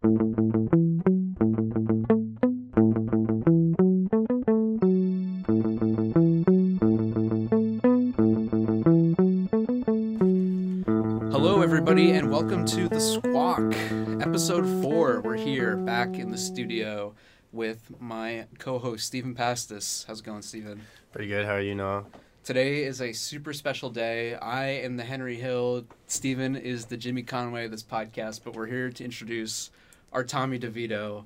Hello, everybody, and welcome to The Squawk, episode four. We're here back in the studio with my co host, Stephen Pastis. How's it going, Stephen? Pretty good. How are you, Noah? Today is a super special day. I am the Henry Hill. Stephen is the Jimmy Conway of this podcast, but we're here to introduce our Tommy DeVito,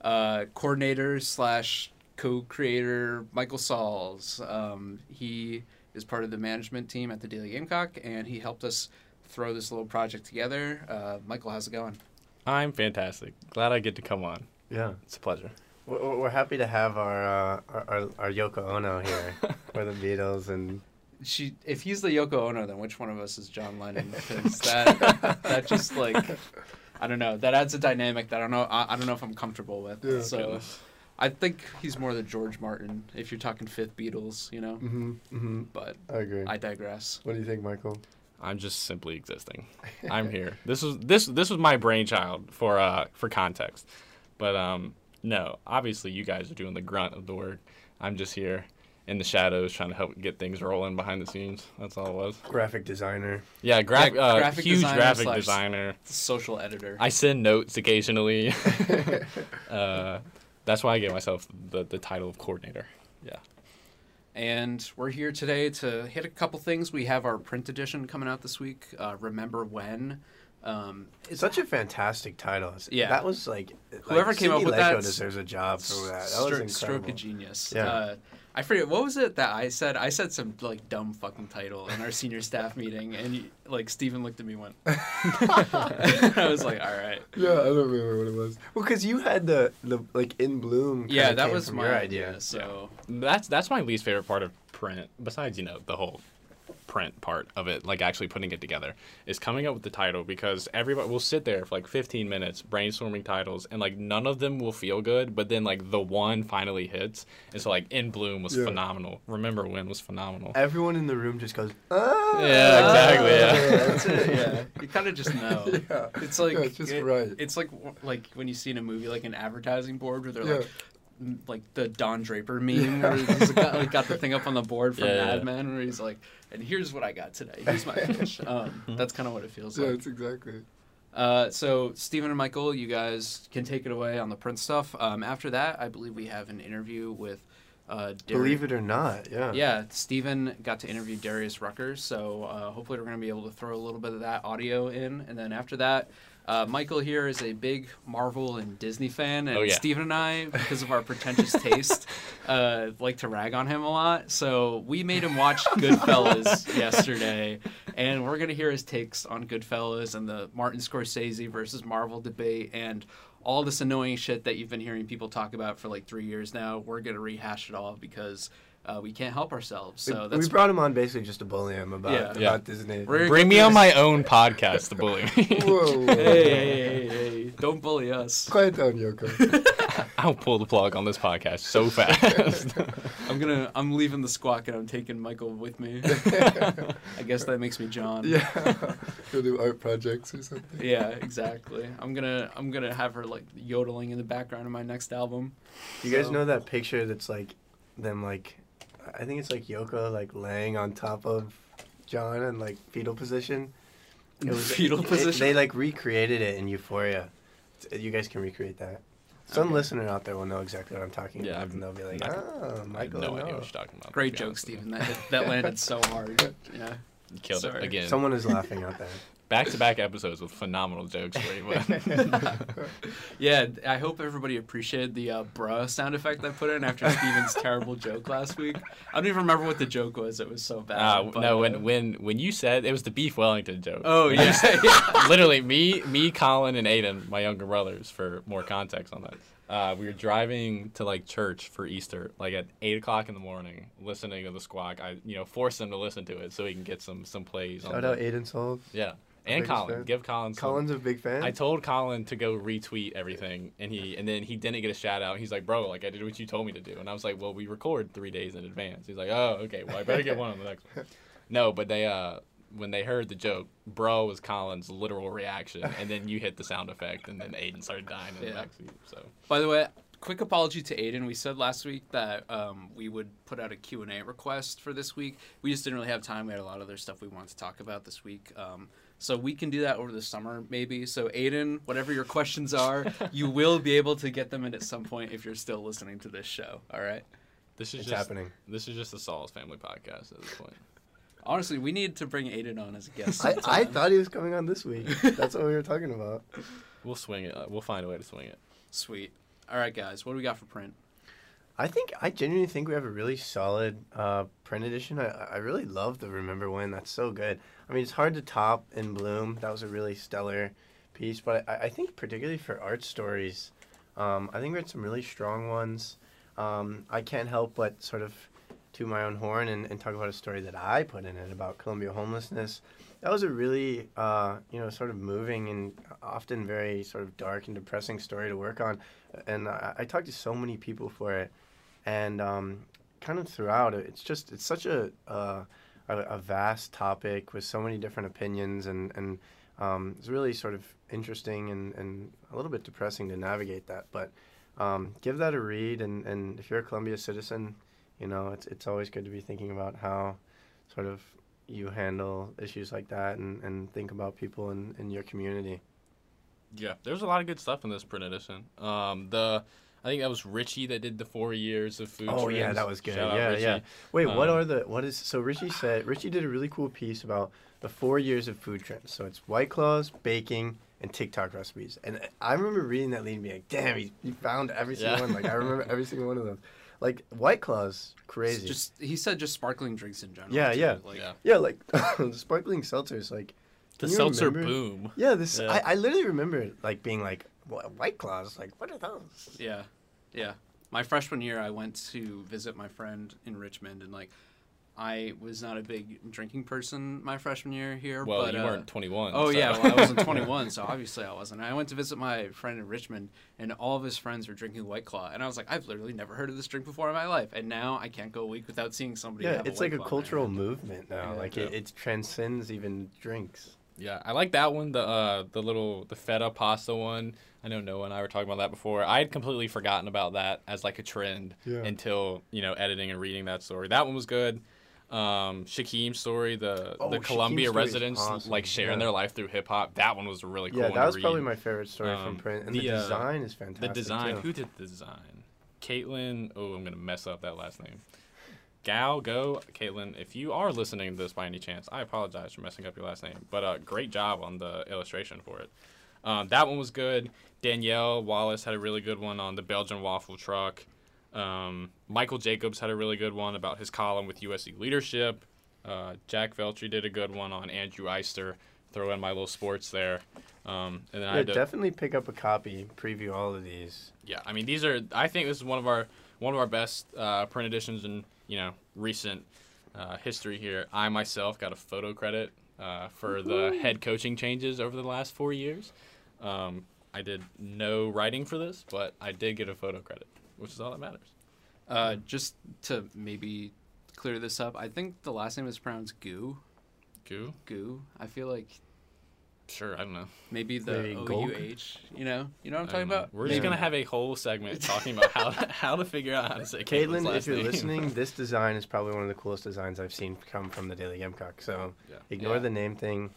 uh, coordinator slash co-creator Michael Sauls. Um, he is part of the management team at the Daily Gamecock, and he helped us throw this little project together. Uh, Michael, how's it going? I'm fantastic. Glad I get to come on. Yeah. It's a pleasure. We're, we're happy to have our, uh, our, our our Yoko Ono here for the Beatles and She, if he's the Yoko Ono, then which one of us is John Lennon? Because that that just like I don't know. That adds a dynamic that I don't know. I, I don't know if I'm comfortable with. Yeah. so I think he's more the George Martin if you're talking fifth Beatles, you know. mm-hmm, mm-hmm. But I agree. I digress. what do you think, Michael? I'm just simply existing. I'm here. This was this this was my brainchild for uh for context. But um no, obviously you guys are doing the grunt of the work. I'm just here in the shadows trying to help get things rolling behind the scenes. That's all it was. Graphic designer. Yeah, gra- Yeah, uh, graphic huge designer graphic designer. Social editor. I send notes occasionally. uh, that's why I gave myself the, the title of coordinator. Yeah. And we're here today to hit a couple things. We have our print edition coming out this week. Uh, Remember when? Um, It's such a fantastic title. Yeah. That was like Whoever like, came up with Leko that deserves a job for that. That Stro- was stroke incredible. of genius. Yeah. Uh, I forget what was it that I said. I said some like dumb fucking title in our senior staff meeting, and like Stephen looked at me and went. I was like, all right. Yeah, I don't remember what it was. Well, because you had the the like in bloom. Yeah, that came was from my idea. idea. So That's that's my least favorite part of print. Besides, you know, the whole print part of it, like actually putting it together, is coming up with the title because everybody will sit there for like 15 minutes brainstorming titles, and like none of them will feel good, but then like the one finally hits, and so like In Bloom was Yeah. phenomenal. Remember when was phenomenal. Everyone in the room just goes. Ah! Yeah, exactly, yeah. That's it. Yeah, you kind of just know. Yeah. It's like Yeah, it's just it- right. It's like like when you see in a movie like an advertising board where they're Yeah. like m- like the Don Draper meme where he's got, like, got the thing up on the board from Yeah, yeah. Mad Men where he's like, and here's what I got today. Here's my fish. Um, that's kind of what it feels Yeah, like. it's exactly. Uh, so Stephen and Michael, you guys can take it away on the print stuff. Um, after that, I believe we have an interview with. Uh, Dari- Believe it or not, yeah. yeah, Stephen got to interview Darius Rucker, so uh, hopefully we're going to be able to throw a little bit of that audio in. And then after that, uh, Michael here is a big Marvel and Disney fan, and Oh, yeah. Stephen and I, because of our pretentious taste, uh, like to rag on him a lot. So we made him watch Goodfellas yesterday, and we're going to hear his takes on Goodfellas and the Martin Scorsese versus Marvel debate and all this annoying shit that you've been hearing people talk about for like three years now. We're going to rehash it all because uh, we can't help ourselves. So we, that's we brought him on basically just to bully him about, Yeah. about Yeah. Disney. We're- Bring me on my own podcast to bully me. Whoa. hey, hey, hey, hey, don't bully us. Quiet down, Yoko. I'll pull the plug on this podcast so fast. I'm gonna, I'm leaving the squawk and I'm taking Michael with me. I guess that makes me John. yeah. Go do art projects or something. Yeah, exactly. I'm gonna, I'm gonna have her like yodeling in the background of my next album. Do you guys know that picture that's like them like I think it's like Yoko like laying on top of John in like fetal position. It was Fetal it- position? they like recreated it in Euphoria. You guys can recreate that. Some Okay. listener out there will know exactly what I'm talking Yeah, about, I've and they'll be like, not- "Oh, I have Michael, no no. idea what you're talking about. Great joke, honest with you. Stephen. That that landed so hard. Yeah. Killed Sorry. it again. Someone is laughing out there. Back to back episodes with phenomenal jokes for you. but- Yeah, I hope everybody appreciated the uh, bruh sound effect I put in after Stephen's terrible joke last week. I don't even remember what the joke was. It was so bad. Uh, but, no, uh, when when when you said it was the beef Wellington joke. Oh I yeah, just- yeah. literally me, me, Colin, and Aiden, my younger brothers, for more context on that. Uh, we were driving to like church for Easter, like at eight o'clock in the morning, listening to the squawk. I, you know, forced them to listen to it so he can get some some plays. on Shout the- out Aiden Sauls. Yeah, and Colin. fan. Give Colin. Some, Colin's a big fan. I told Colin to go retweet everything, and he and then he didn't get a shout out. He's like, "Bro, like I did what you told me to do," and I was like, "Well, we record three days in advance." He's like, "Oh, okay. Well, I better get one on the next one." No, but they uh, when they heard the joke, bro was Colin's literal reaction, and then you hit the sound effect, and then Aiden started dying in the backseat. So By the way, quick apology to Aiden. We said last week that um, we would put out a Q&A request for this week. We just didn't really have time. We had a lot of other stuff we wanted to talk about this week. Um, so we can do that over the summer, maybe. So Aiden, whatever your questions are, you will be able to get them in at some point if you're still listening to this show. All right. this is It's just happening. this is just the Sauls family podcast at this point. Honestly, we need to bring Aiden on as a guest. I, I thought he was coming on this week. That's what we were talking about. We'll swing it. We'll find a way to swing it. Sweet. All right, guys. What do we got for print? I think I genuinely think we have a really solid uh, print edition. I, I really love the Remember When. That's so good. I mean, it's hard to top in Bloom. That was a really stellar piece. But I, I think particularly for art stories, um, I think we had some really strong ones. Um, I can't help but sort of to my own horn and, and talk about a story that I put in it about Columbia homelessness. That was a really, uh, you know, sort of moving and often very sort of dark and depressing story to work on. And I, I talked to so many people for it and um, kind of throughout it's just it's such a, uh, a a vast topic with so many different opinions and and um, it's really sort of interesting and, and a little bit depressing to navigate that. But um, give that a read, and, and if you're a Columbia citizen, you know it's it's always good to be thinking about how sort of you handle issues like that and, and think about people in, in your community. Yeah, there's a lot of good stuff in this print edition. Um, the I think that was Richie that did the four years of food. Trends. Oh yeah, that was good. Shout Yeah, yeah. Wait, what Um, are the what is so Richie said Richie did a really cool piece about the four years of food trends. So it's White Claws, baking, and TikTok recipes. And I remember reading that lead and being like, damn, he, he found every single Yeah. one. Like I remember every single one of them. Like White Claws, crazy. Just he said just sparkling drinks in general. Yeah, too. yeah. Like, Yeah. yeah, like the sparkling seltzers. Like The seltzer remember? boom. yeah, this Yeah. I, I literally remember like being like "Wha- White Claws. Like what are those? Yeah, yeah. My freshman year, I went to visit my friend in Richmond, and like, I was not a big drinking person my freshman year here. Well, but, you uh, weren't 21. Oh so- yeah, well, I wasn't 21, so obviously I wasn't. I went to visit my friend in Richmond, and all of his friends were drinking White Claw, and I was like, I've literally never heard of this drink before in my life, and now I can't go a week without seeing somebody. Yeah, have it's a like White a Claw in cultural movement now. Yeah. like it, it transcends even drinks. Yeah, I like that one. The uh, the little the feta pasta one. I know Noah and I were talking about that before. I had completely forgotten about that as like a trend Yeah. until you know editing and reading that story. That one was good. Um, Shaquem's story, the Oh, the Shaquem's Columbia residents awesome, like sharing yeah. their life through hip hop. That one was a really cool. yeah, one that to was probably my favorite story from Um, print, and the, the, uh, design is fantastic. The design. too. Who did the design? Caitlin. Oh, I'm gonna mess up that last name. Gal, go, Caitlin. If you are listening to this by any chance, I apologize for messing up your last name. But uh, great job on the illustration for it. Um, that one was good. Danielle Wallace had a really good one on the Belgian waffle truck. Um, Michael Jacobs had a really good one about his column with USC leadership. Uh, Jack Veltri did a good one on Andrew Eister. Throw in my little sports there. Um, and then I Yeah, had to, definitely pick up a copy, preview all of these. yeah, I mean these are. I think this is one of our one of our best uh, print editions in you know recent uh, history here. I myself got a photo credit uh, for the head coaching changes over the last four years. Um, I did no writing for this, but I did get a photo credit, which is all that matters. Uh, just to maybe clear this up, I think the last name is pronounced Goo. Goo, Goo. I feel like sure, I don't know. maybe the Maybe O Gulk? U H. You know, you know what I'm talking know. about. We're just Yeah. gonna have a whole segment talking about how to, how to figure out how to say Caitlin's Caitlin, last if you're name. listening, this design is probably one of the coolest designs I've seen come from the Daily Gamecock. So Yeah. ignore Yeah. the name thing.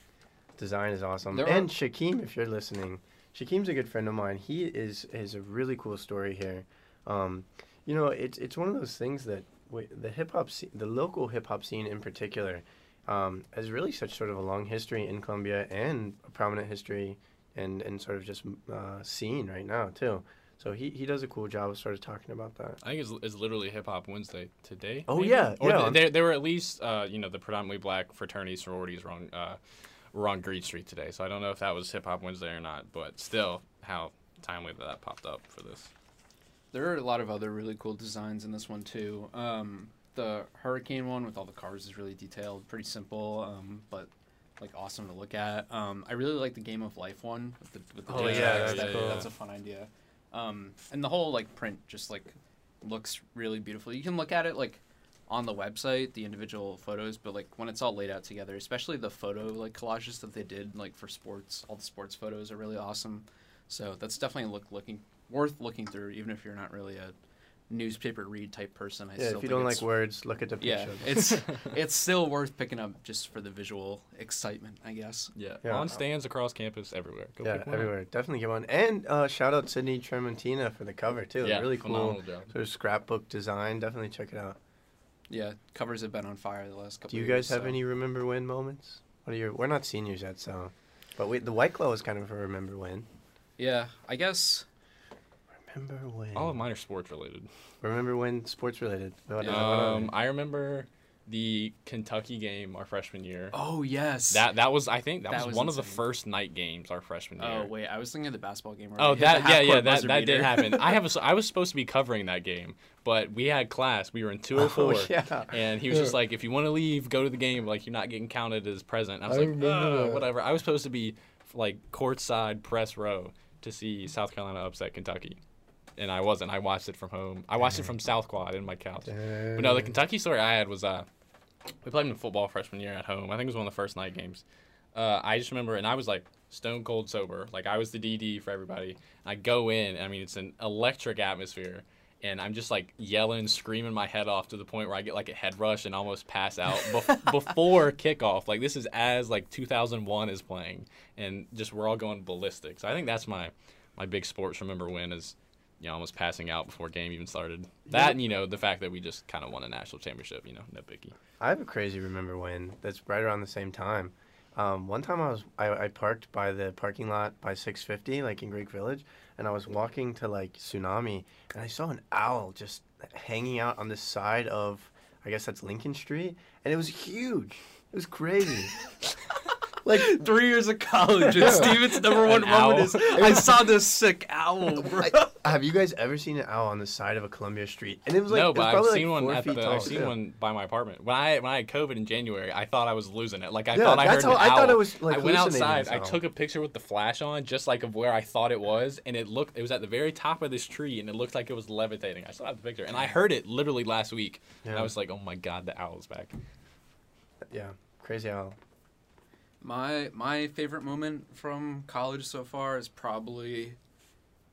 Design is awesome. There and are- Shaquem, if you're listening, Shakim's a good friend of mine. He is is a really cool story here. Um, you know, it's it's one of those things that w- the hip hop, sce- the local hip hop scene in particular, um, has really such sort of a long history in Columbia and a prominent history and and sort of just uh, scene right now too. So he, he does a cool job of sort of talking about that. I think it's, it's literally Hip Hop Wednesday today. Oh, maybe? yeah, or yeah. th- there there were at least uh, you know the predominantly black fraternities sororities were on uh, were on Greene Street today. So I don't know if that was Hip Hop Wednesday or not, but still, how timely that that popped up for this. There are a lot of other really cool designs in this one too. Um, the hurricane one with all the cars is really detailed, pretty simple, um, but like awesome to look at. Um, I really like the game of life one with the with the Oh, yeah, that's That- cool. that's a fun idea. Um, and the whole like print just like looks really beautiful. You can look at it like on the website the individual photos, but like when it's all laid out together, especially the photo like collages that they did like for sports, all the sports photos are really awesome. So that's definitely look looking worth looking through, even if you're not really a newspaper read type person. I Yeah, still if you think don't like words, look at the yeah, it's it's still worth picking up just for the visual excitement, I guess. Yeah. Yeah. On stands across campus, everywhere. Go yeah, pick one up. everywhere. Definitely get one. And uh, shout out Sydney Tremontina for the cover too. Yeah, really cool. phenomenal job. Sort of scrapbook design. Definitely check it out. Yeah, covers have been on fire the last couple. Of days. Do you of guys years, have so- any remember when moments? What are your? We're not seniors yet, so. But we, the White Claw is kind of a remember when. Yeah, I guess. Remember when? All of mine are sports related. Remember when sports related? What, Yeah. what Um. I remember the Kentucky game our freshman year. Oh yes. That that was I think that, That was, was one of the first night games our freshman year. Oh wait, I was thinking of the basketball game. Where Oh, we hit the that yeah yeah that, that did happen. I have a s I was supposed to be covering that game, but we had class. We were in 204, Oh, yeah. and he was just like, "If you want to leave, go to the game. Like you're not getting counted as present." I was I like, remember "Ugh, "Whatever." I was supposed to be like courtside press row to see South Carolina upset Kentucky, and I wasn't. I watched it from home. I watched it from South Quad in my couch. But no, the Kentucky story I had was uh, we played in football freshman year at home. I think it was one of the first night games. Uh, I just remember, and I was like stone cold sober. Like I was the DD for everybody. I go in. I mean, it's an electric atmosphere, and I'm just like yelling, screaming my head off to the point where I get like a head rush and almost pass out bef- before kickoff. Like this is as like 2001 is playing, and just we're all going ballistic. So I think that's my my big sports remember win is you know, almost passing out before game even started. That and you know the fact that we just kind of won a national championship. You know, no biggie. I have a crazy remember when that's right around the same time. Um, one time I was I, I parked by the parking lot by 650 like in Greek Village, and I was walking to like Tsunami, and I saw an owl just hanging out on the side of I guess that's Lincoln Street, and it was huge. It was crazy. like Three years of college, and Stephen's number one An moment owl. is I saw this sick owl, bro. I- have you guys ever seen an owl on the side of a Columbia Street? And it was like no, it was but I've probably seen like one at the. tall. I've seen too. one by my apartment. When I when I had COVID in January, I thought I was losing it. Like I Yeah, thought I that's heard how- an I thought it was, like, I went outside. I took a picture with the flash on, just like of where I thought it was, and it looked. It was at the very top of this tree, and it looked like it was levitating. I still have the picture, and I heard it literally last week, and Yeah. I was like, "Oh my god, the owl's back." Yeah, crazy owl. My my favorite moment from college so far is probably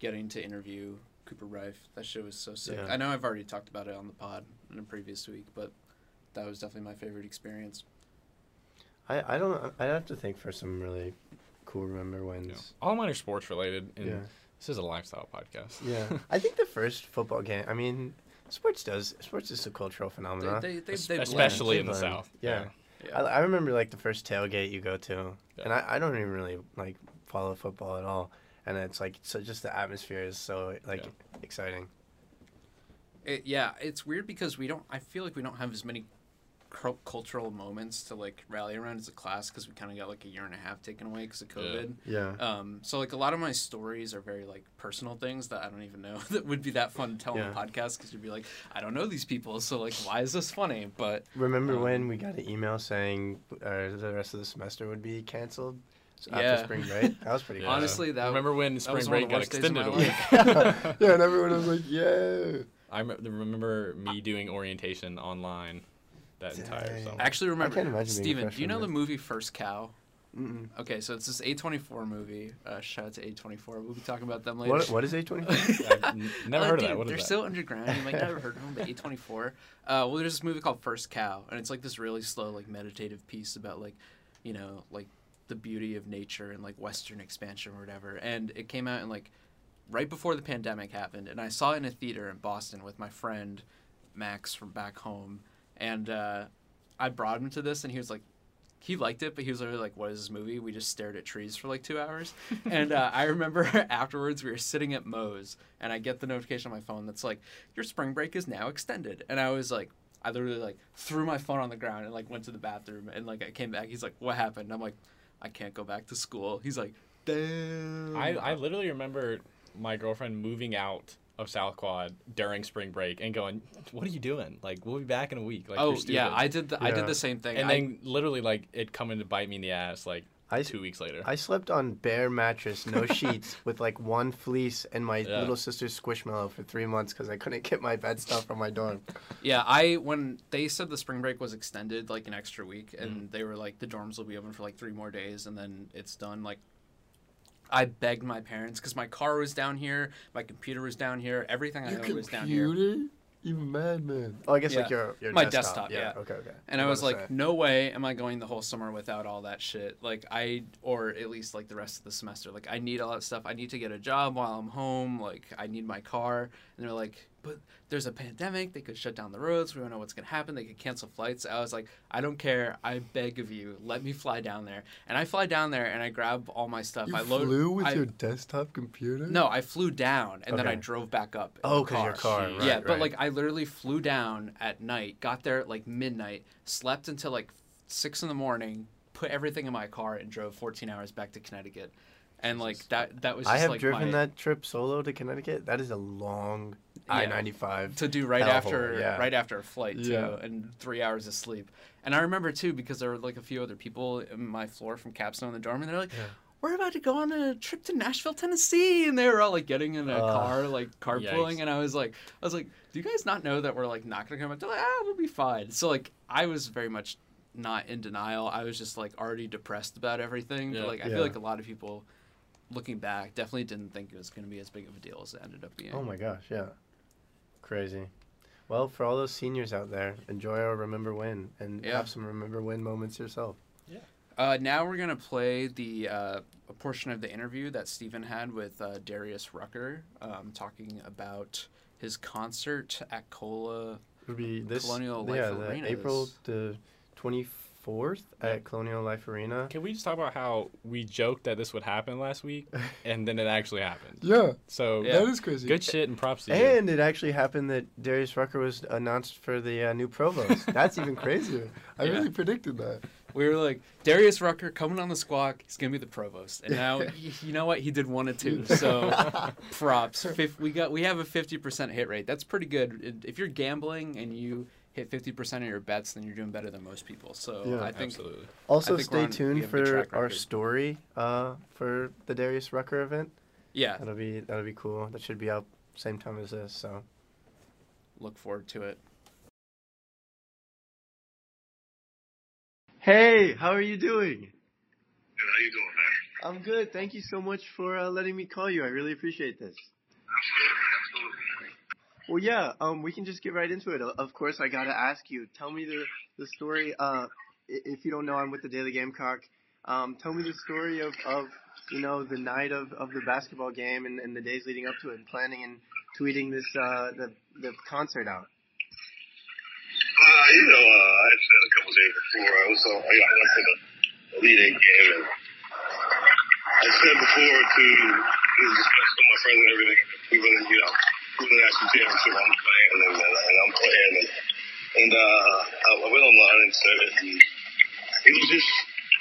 getting to interview Cooper Raiff. That shit was so sick. Yeah. I know I've already talked about it on the pod in a previous week, but that was definitely my favorite experience. I, I don't I have to think for some really cool remember You know, wins. all mine are sports related, and Yeah. this is a lifestyle podcast. Yeah. I think the first football game. I mean, sports does sports is a cultural phenomenon. They, they, they, Es- they blend. especially They in the blend. South. Yeah. Yeah. I, I remember like the first tailgate you go to, Yeah. and I, I don't even really like follow football at all, and it's like so just the atmosphere is so like Yeah. exciting. It, yeah, it's weird because we don't. I feel like we don't have as many cul- cultural moments to like rally around as a class because we kind of got like a year and a half taken away because of COVID. Yeah. yeah. Um, so like a lot of my stories are very like personal things that I don't even know that would be that fun to tell Yeah. on a podcast because you'd be like, I don't know these people, so like, why is this funny? But Remember Um, when we got an email saying uh, the rest of the semester would be canceled after Yeah. spring break? That was pretty. Yeah. cool. Honestly, that- remember when spring was one of break got worst days of extended a week? yeah, and everyone was like, "Yeah." I remember me doing orientation online that entire Dang. summer. actually remember, can't imagine being a Stephen, do you freshman know the then. movie First Cow? Mm-mm. Okay, so it's this A24 movie. Uh, shout out to A24. We'll be talking about them later. What what is A twenty four? I've n- never Uh, heard of dude, that. What is they're that? so underground. You might not have heard of them, but A24. Uh, well, there's this movie called First Cow, and it's like this really slow, like meditative piece about like, you know, like the beauty of nature and like Western expansion or whatever. And it came out in like right before the pandemic happened, and I saw it in a theater in Boston with my friend Max from back home, and uh, I brought him to this, and he was like. He liked it, but he was literally like, "What is this movie?" We just stared at trees for like two hours, and uh, I remember afterwards we were sitting at Moe's, and I get the notification on my phone that's like, "Your spring break is now extended," and I was like, I literally like threw my phone on the ground and like went to the bathroom, and like I came back. He's like, "What happened?" I'm like, "I can't go back to school." He's like, "Damn." I, I literally remember my girlfriend moving out of South Quad during spring break and going, "What are you doing? Like, we'll be back in a week." Like, oh you're yeah, I did the I did the same thing. and I- then literally like it coming to bite me in the ass. Like, I s- two weeks later. I slept on bare mattress, no sheets, with like one fleece and my Yeah. little sister's squishmallow for three months because I couldn't get my bed stuff from my dorm. Yeah, I when they said the spring break was extended like an extra week, Mm. and they were like the dorms will be open for like three more days, and then it's done. Like, I begged my parents because my car was down here, my computer was down here, everything I owned was down here, You madman. Oh, I guess like your your My desktop. desktop, yeah. Okay, okay. and I was was like, say. no way am I going the whole summer without all that shit. Like I, or at least like the rest of the semester. Like I need all that stuff. I need to get a job while I'm home. Like I need my car. And they're like, but there's a pandemic. They could shut down the roads. We don't know what's gonna happen. They could cancel flights. I was like, I don't care. I beg of you, let me fly down there. And I fly down there and I grab all my stuff. You I load. flew with I- your desktop computer? No, I flew down and then I drove back up. in Oh, the because your car. Right, yeah, but like I literally flew down at night, got there at like midnight, slept until like six in the morning, put everything in my car, and drove 14 hours back to Connecticut. And like that, that was just I have like driven my, that trip solo to Connecticut. That is a long Yeah. I ninety five. to do right after yeah. right after a flight too, Yeah. and three hours of sleep. And I remember too because there were like a few other people in my floor from Capstone in the dorm, and they're like. Yeah. We're about to go on a trip to Nashville, Tennessee, and they were all like getting in a Ugh. car, like carpooling, Yikes. and I was like, I was like, do you guys not know that we're like not gonna come back? They're like, ah, we'll be fine. So like, I was very much not in denial. I was just like already depressed about everything. Yeah. But like, I Yeah. feel like a lot of people, looking back, definitely didn't think it was gonna be as big of a deal as it ended up being. Oh my gosh, yeah. Crazy. Well, for all those seniors out there, enjoy our remember win and Yeah. have some remember win moments yourself. Uh, now we're gonna play the uh, a portion of the interview that Stephen had with uh, Darius Rucker, um, talking about his concert at Cola. It would be this Colonial yeah, Life the Arena April the twenty fourth at Colonial Life Arena. Can we just talk about how we joked that this would happen last week, and then it actually happened? Yeah, So Yeah. that is crazy. good shit and props to you. And it actually happened that Darius Rucker was announced for the uh, new provost. That's even crazier. I Yeah. really predicted that. We were like Darius Rucker coming on the squawk. He's gonna be the provost, and now you know what? He did one and two. So props. Fif- we got we have a fifty percent hit rate. That's pretty good. If you're gambling and you hit fifty percent of your bets, then you're doing better than most people. So Yeah. I think Absolutely. Also, I think stay on- tuned have a good for our story uh, for the Darius Rucker event. yeah, That'll be that'll be cool. That should be out same time as this. So look forward to it. Hey, how are you doing? Good. How you doing, man? I'm good. Thank you so much for uh, letting me call you. I really appreciate this. Absolutely, absolutely. Well, yeah. Um, we can just get right into it. Of course, I gotta ask you. Tell me the the story. Uh, if you don't know, I'm with the Daily Gamecock. Um, tell me the story of, of you know the night of, of the basketball game and, and the days leading up to it, and planning and tweeting this uh, the the concert out. Uh, you know, uh, I said a couple days before I was, uh, I went to the Eight game, and I said before to you discuss with my friends and everything, we were, you know, we were national championship. I'm playing, and, and, and I'm playing, and, and uh, I I went online and said it. And it was just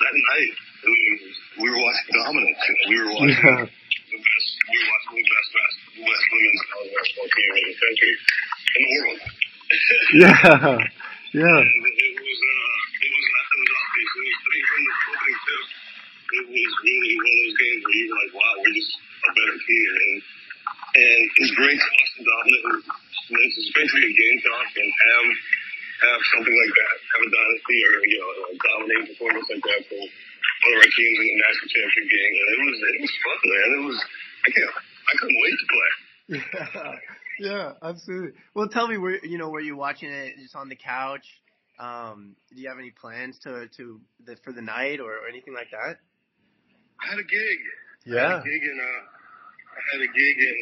that night. Was, we were watching dominance. You we were watching Yeah. the best. We were watching the best the best women's college basketball team in the country, in the world. Yeah. Yeah. And it was uh, it was it was obvious. It was mean, from the opening tip. It was really one of those games where you're like, wow, we're just a better team, and and it's great to watch the dominant. And it's it's great to be a Gamecock and have have something like that, have a dynasty or you know a dominating performance like that for one of our teams in the national championship game. And it was it was fun, man. It was I can't I couldn't wait to play. Yeah, yeah, absolutely. Well, tell me, where you know, were you watching it just on the couch? Um, do you have any plans to to the, for the night or, or anything like that? I had a gig. Yeah, I had a gig in uh, I had a gig in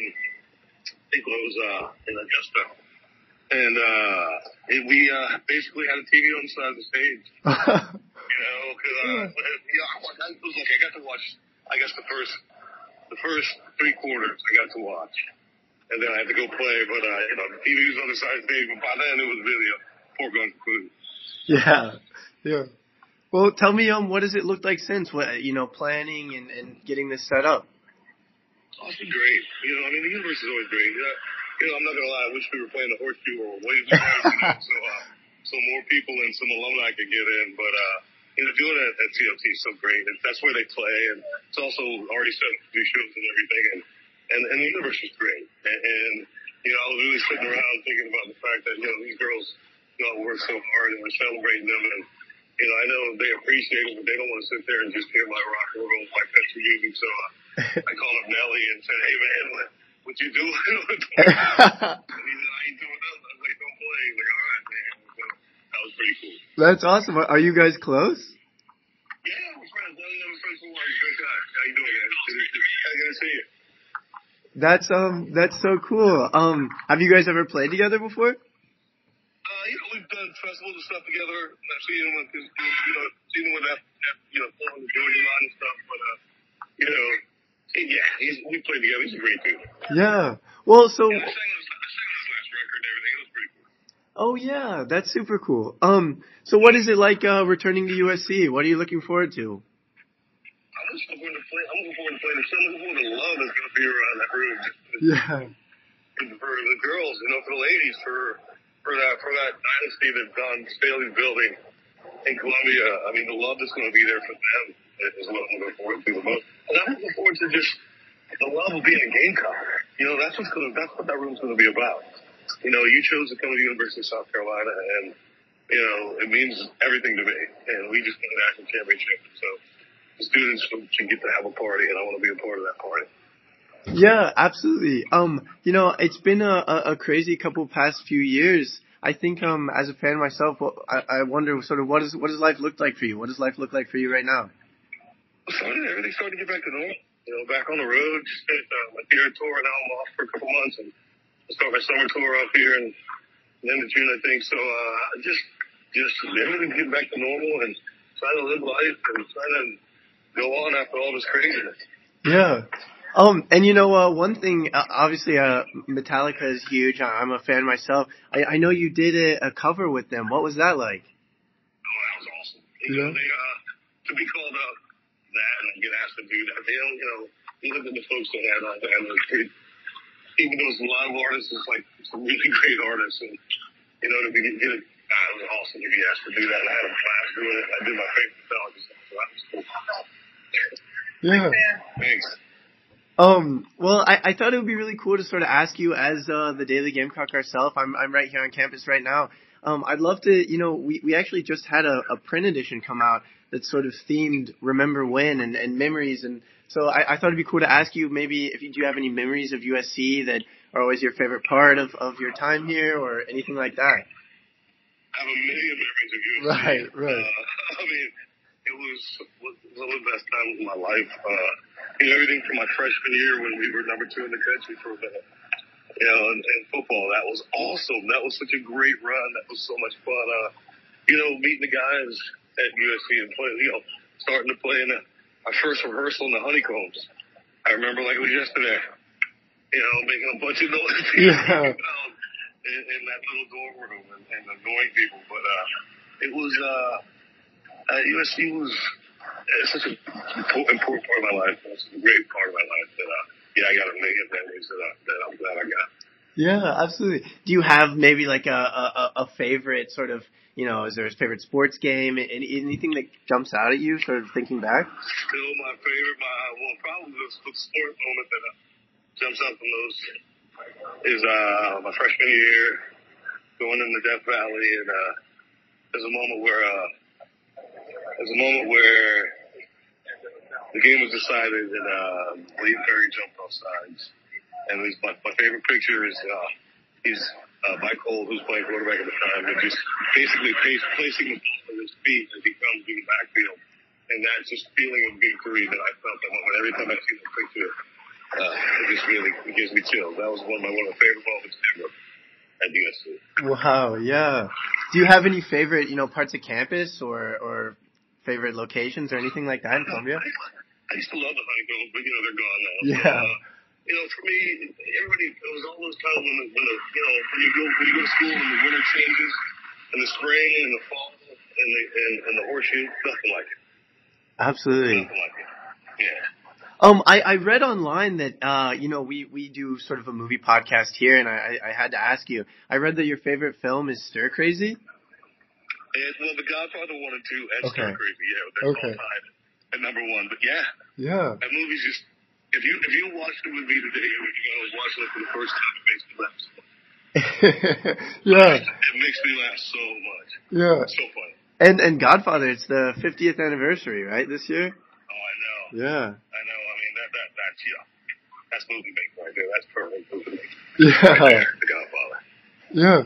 I think it was uh in Augusta, and uh, it, we uh basically had a TV on the side of the stage. You know, because uh, Yeah. I was like I got to watch. I guess the first the first three quarters I got to watch, and then I had to go play. But uh, you know, the TV was on the side of the stage, but by then it was really a foregone conclusion. yeah, yeah. Well, tell me, um, what does it look like since what you know, planning and, and getting this set up? Oh, it's been great. You know, I mean, the universe is always great. You know, you know I'm not gonna lie. I wish we were playing the horseshoe or way you know, so uh, so more people and some alumni could get in. But uh, you know, doing it at TLT is so great. And that's where they play, and it's also already set up to do shows and everything. And and, and the universe is great. And, and you know, I was really sitting around thinking about the fact that you know these girls you know work so hard and we're celebrating them and. You know, I know they appreciate it, but they don't want to sit there and just hear my rock and roll, my country music. So uh, I called up Nelly and said, "Hey man, what, what you doing?" and he said, "I ain't doing nothing." I was like, "Don't play." He's like, "All right, man." That was pretty cool. That's awesome. Are you guys close? Yeah, we're friends. I never friends for a while. Good guy. How you doing, guys? Good to see you. That's um that's so cool. Um have you guys ever played together before? Uh, you know, we've done festivals and stuff together. I've seen him with, his, you know, seen him with that, that you know, on the Georgia line and stuff. But uh, you know, yeah, he's we played together. He's a great dude. Yeah. Well, so Yeah, I sang on his, I sang on his last record and everything. It was pretty cool. Oh yeah, that's super cool. Um so what is it like uh returning to USC? What are you looking forward to? I'm just looking forward to play. I'm looking forward to playing. I'm looking forward to the love that's going to be around that room. Yeah. for the girls, you know, for the ladies, for for that for that dynasty that Dawn Staley's building in Columbia. I mean, the love that's going to be there for them is what I'm looking forward to the most. And I'm looking forward to just the love of being a Gamecock. You know, that's what's going to that's what that room's going to be about. You know, you chose to come to the University of South Carolina, and you know, it means everything to me. And we just won a national championship, so the students should get to have a party, and I want to be a part of that party. Yeah, absolutely. Um, you know, it's been a, a, crazy couple past few years. I think, um, as a fan myself, I, I wonder sort of what is what does life look like for you? What does life look like for you right now? started everything's starting to get back to normal. You know, back on the road, just uh, my theater tour, and now I'm off for a couple months, and start my summer tour up here in the end of June, I think. So, uh, just, just everything's getting back to normal, and trying to live life and trying to go on after all this craziness. Yeah. Um, and you know, uh, one thing, uh, obviously, uh, Metallica is huge. I- I'm a fan myself. I, I know you did a, a cover with them. What was that like? Oh, that was awesome. You know, Yeah. they, uh, to be called up that and get asked to do that, they don't, you know, you look at the folks that had on that, it, even those live artists, it's like some really great artists, and, you know, to be, get it, ah, it was awesome to be asked to do that, and I had a blast doing it. I did my favorite song, so that was cool. Yeah. Thanks. Um, well, I, I thought it would be really cool to sort of ask you as uh, the Daily Gamecock ourselves. I'm I'm right here on campus right now. Um, I'd love to, you know, we, we actually just had a, a print edition come out that's sort of themed Remember When and, and memories. And so I, I thought it'd be cool to ask you maybe if you do have any memories of USC that are always your favorite part of, of your time here or anything like that. I have a million memories of you. Right, right. Uh, I mean, it was one of the best times of my life. Uh, you know, everything from my freshman year when we were number two in the country for a minute. You know, and, and football, that was awesome. That was such a great run. That was so much fun. Uh, you know, meeting the guys at USC and playing, you know, starting to play in the, our first rehearsal in the honeycombs. I remember like it was yesterday. You know, making a bunch of noise. Yeah. in, in that little dorm room and, and annoying people. But uh, it was uh, uh, USC was uh, such an important, important part of my life. It's a great part of my life that uh, yeah, I got a million memories that, uh, that I'm glad I got. Yeah, absolutely. Do you have maybe like a, a, a favorite sort of, you know, is there a favorite sports game? Any, anything that jumps out at you sort of thinking back? Still my favorite, my well, probably the, the sport moment that uh, jumps out from those is uh, my freshman year going in the Death Valley, and uh, there's a moment where uh, there's a moment where the game was decided, and uh, Lee Perry jumped off sides, and my, my favorite picture is uh, he's uh, Mike Cole, who's playing quarterback at the time, and just basically place, placing the ball at his feet as he comes through the backfield. And that just feeling of victory that I felt that moment. Every time I see the picture, uh, it just really it gives me chills. That was one of my one of the favorite moments ever at USC. Wow, yeah. Do you have any favorite, you know, parts of campus or or favorite locations or anything like that in Columbia? I used to love the honeycombs, but you know they're gone now. Yeah. Uh, you know, for me, everybody it was all those times when the, when the you know when you go when you go to school and the winter changes, and the spring and the fall and the and, and the horseshoe, nothing like it. Absolutely. Nothing like it. Yeah. Um, I, I read online that uh, you know, we we do sort of a movie podcast here, and I, I had to ask you. I read that your favorite film is Stir Crazy. And, well, The Godfather one and two, and Okay. Stir Crazy, yeah, that's Okay. all time at number one. But yeah, Yeah. that movie's just if you if you watched it with me today, you're gonna watch it for the first time. It makes me laugh. yeah. It makes me laugh so much. Yeah. It's so funny. And and Godfather, it's the 50th anniversary, right? This year. Oh, I know. Yeah. I know. I mean, that that that's yeah. That's movie making right there. That's perfect movie making. Yeah. There, The Godfather. Yeah.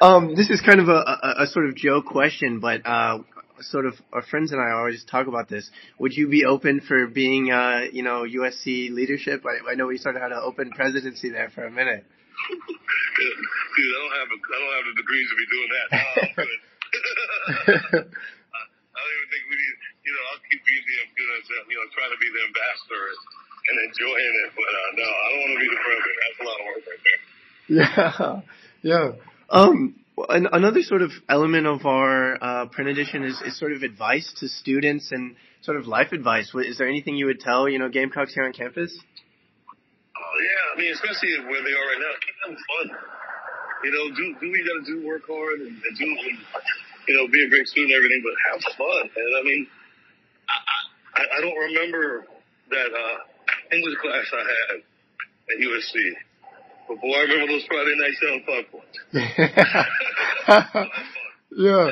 Um, this is kind of a, a, a sort of joke question, but uh, sort of our friends and I always talk about this. Would you be open for being, uh, you know, USC leadership? I, I know we sort of had an open presidency there for a minute. Dude, I don't have a, I don't have the degrees to be doing that. No, I'm good. I don't even think we need. You know, I'll keep being the know, you know, trying to be the ambassador and enjoying it. But uh, no, I don't want to be the president. That's a lot of work right there. Yeah. Yeah. Um, another sort of element of our uh, print edition is, is sort of advice to students and sort of life advice. Is there anything you would tell, you know, Gamecocks here on campus? Oh yeah, I mean, especially where they are right now, keep having fun. You know, do do what you got to do, work hard, and, and do, and, you know, be a great student and everything, but have fun. And I mean, I I, I don't remember that uh, English class I had at USC, but boy, I remember those Friday night selling popcorn. yeah.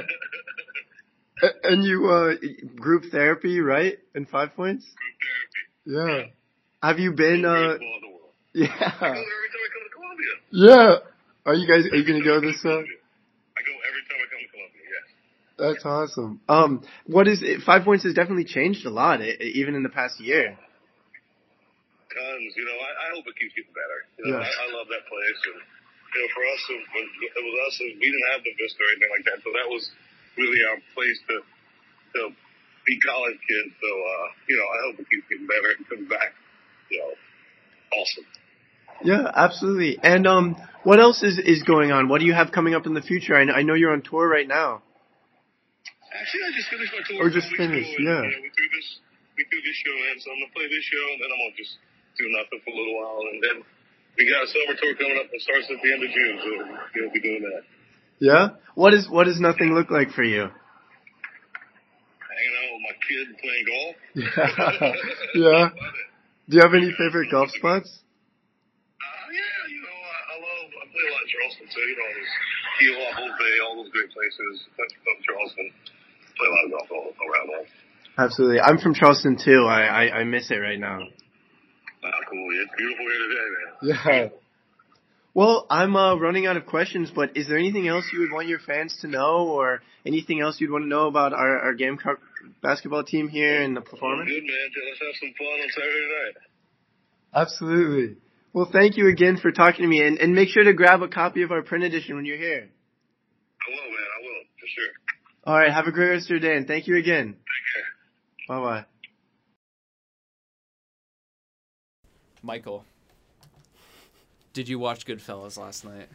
And you uh group therapy, right? In five points? Yeah. Have you been uh yeah. go every time I come to Columbia. Yeah. Are you guys are you gonna go this uh I go every time I come to Columbia. Yes. that's awesome. Um, what is it? Five Points has definitely changed a lot, even in the past year. Tons. You know, I, I hope it keeps getting better. You know, Yeah. I, I love that place, and you know, for us, it was, it was us. and We didn't have the Vista or anything like that, so that was really our place to to be college kids. So, uh, you know, I hope it keeps getting better and comes back. You know, awesome. Yeah, absolutely. And um, what else is is going on? What do you have coming up in the future? I know, I know you're on tour right now. Actually, I just finished my tour. Or just finished, ago, and, yeah. You know, we threw this, we threw this show in, so I'm gonna play this show, and then I'm gonna just do nothing for a little while, and then we got a summer tour coming up that starts at the end of June, so we'll be doing that. Yeah. What is what does nothing look like for you? Hanging out with my kid playing golf. yeah. yeah. Do you have any favorite golf spots? Uh, yeah, you know, I, I love, I play a lot in Charleston too, you know, there's Keel, Old Bay, all those great places. Charleston. Play a lot of golf all around there. Absolutely. I'm from Charleston too. I I, I miss it right now. Ah, cool. It's beautiful here today, man. Yeah. Well, I'm uh, running out of questions, but is there anything else you would want your fans to know, or anything else you'd want to know about our, our Gamecock basketball team here and the performance? Good, man. Let's have some fun on Saturday night. Absolutely. Well, thank you again for talking to me, and, and make sure to grab a copy of our print edition when you're here. I will, man. I will, for sure. All right, have a great rest of your day, and thank you again. Bye bye. Michael, did you watch Goodfellas last night?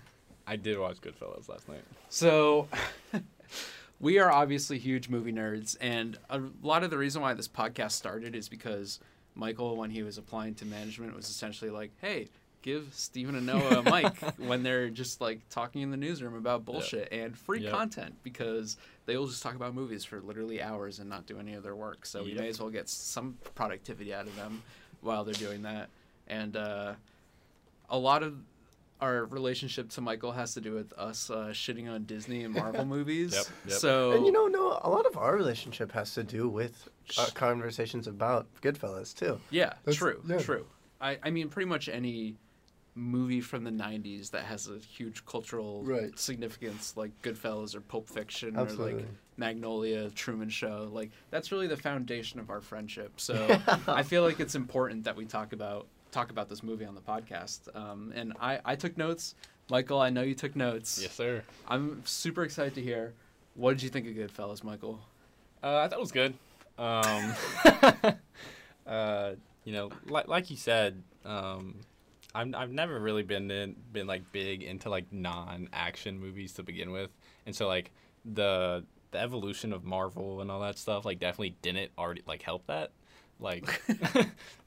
I did watch Goodfellas last night. So, we are obviously huge movie nerds, and a lot of the reason why this podcast started is because Michael, when he was applying to management, was essentially like, "Hey, give Stephen and Noah a mic when they're just like talking in the newsroom about bullshit and free Yep. content because they will just talk about movies for literally hours and not do any of their work. So we may as well get some productivity out of them while they're doing that." And uh, a lot of our relationship to Michael has to do with us uh, shitting on Disney and Marvel movies. Yep, yep. So And you know, no, a lot of our relationship has to do with uh, conversations about Goodfellas too. yeah, That's- true, yeah. true. I, I mean, pretty much any movie from the '90s that has a huge cultural Right. significance, like Goodfellas or Pulp Fiction or like Magnolia, Truman Show, like that's really the foundation of our friendship. So I feel like it's important that we talk about talk about this movie on the podcast. Um, and I, I took notes. Michael, I know you took notes. Yes, sir. I'm super excited to hear. What did you think of Goodfellas, Michael? Uh, I thought it was good. Um, uh, you know, like like you said, um, I've I've never really been in, been like big into like non-action movies to begin with, and so like the the evolution of Marvel and all that stuff like definitely didn't already like help that. Like,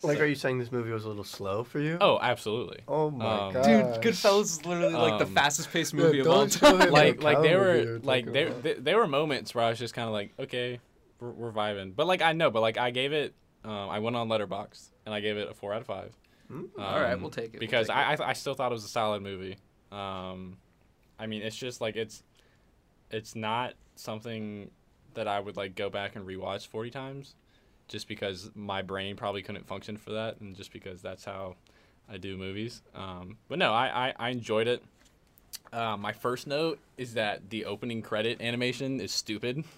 Like, so- are you saying this movie was a little slow for you? Oh, absolutely. Oh my Um, god. Dude, Goodfellas is literally like the Um, fastest paced Yeah, movie of all time. like like cow there were like talking there, about. there there were moments where I was just kind of like okay we're, we're vibing but like I know but like I gave it um, I went on Letterboxd and I gave it a four out of five. Hmm? All right, we'll take it, we'll because take I, I I still thought it was a solid movie. Um, I mean it's just like it's it's not something that I would like go back and rewatch forty times, just because my brain probably couldn't function for that and just because that's how I do movies. Um, but no, I, I, I enjoyed it. Uh, my first note is that the opening credit animation is stupid.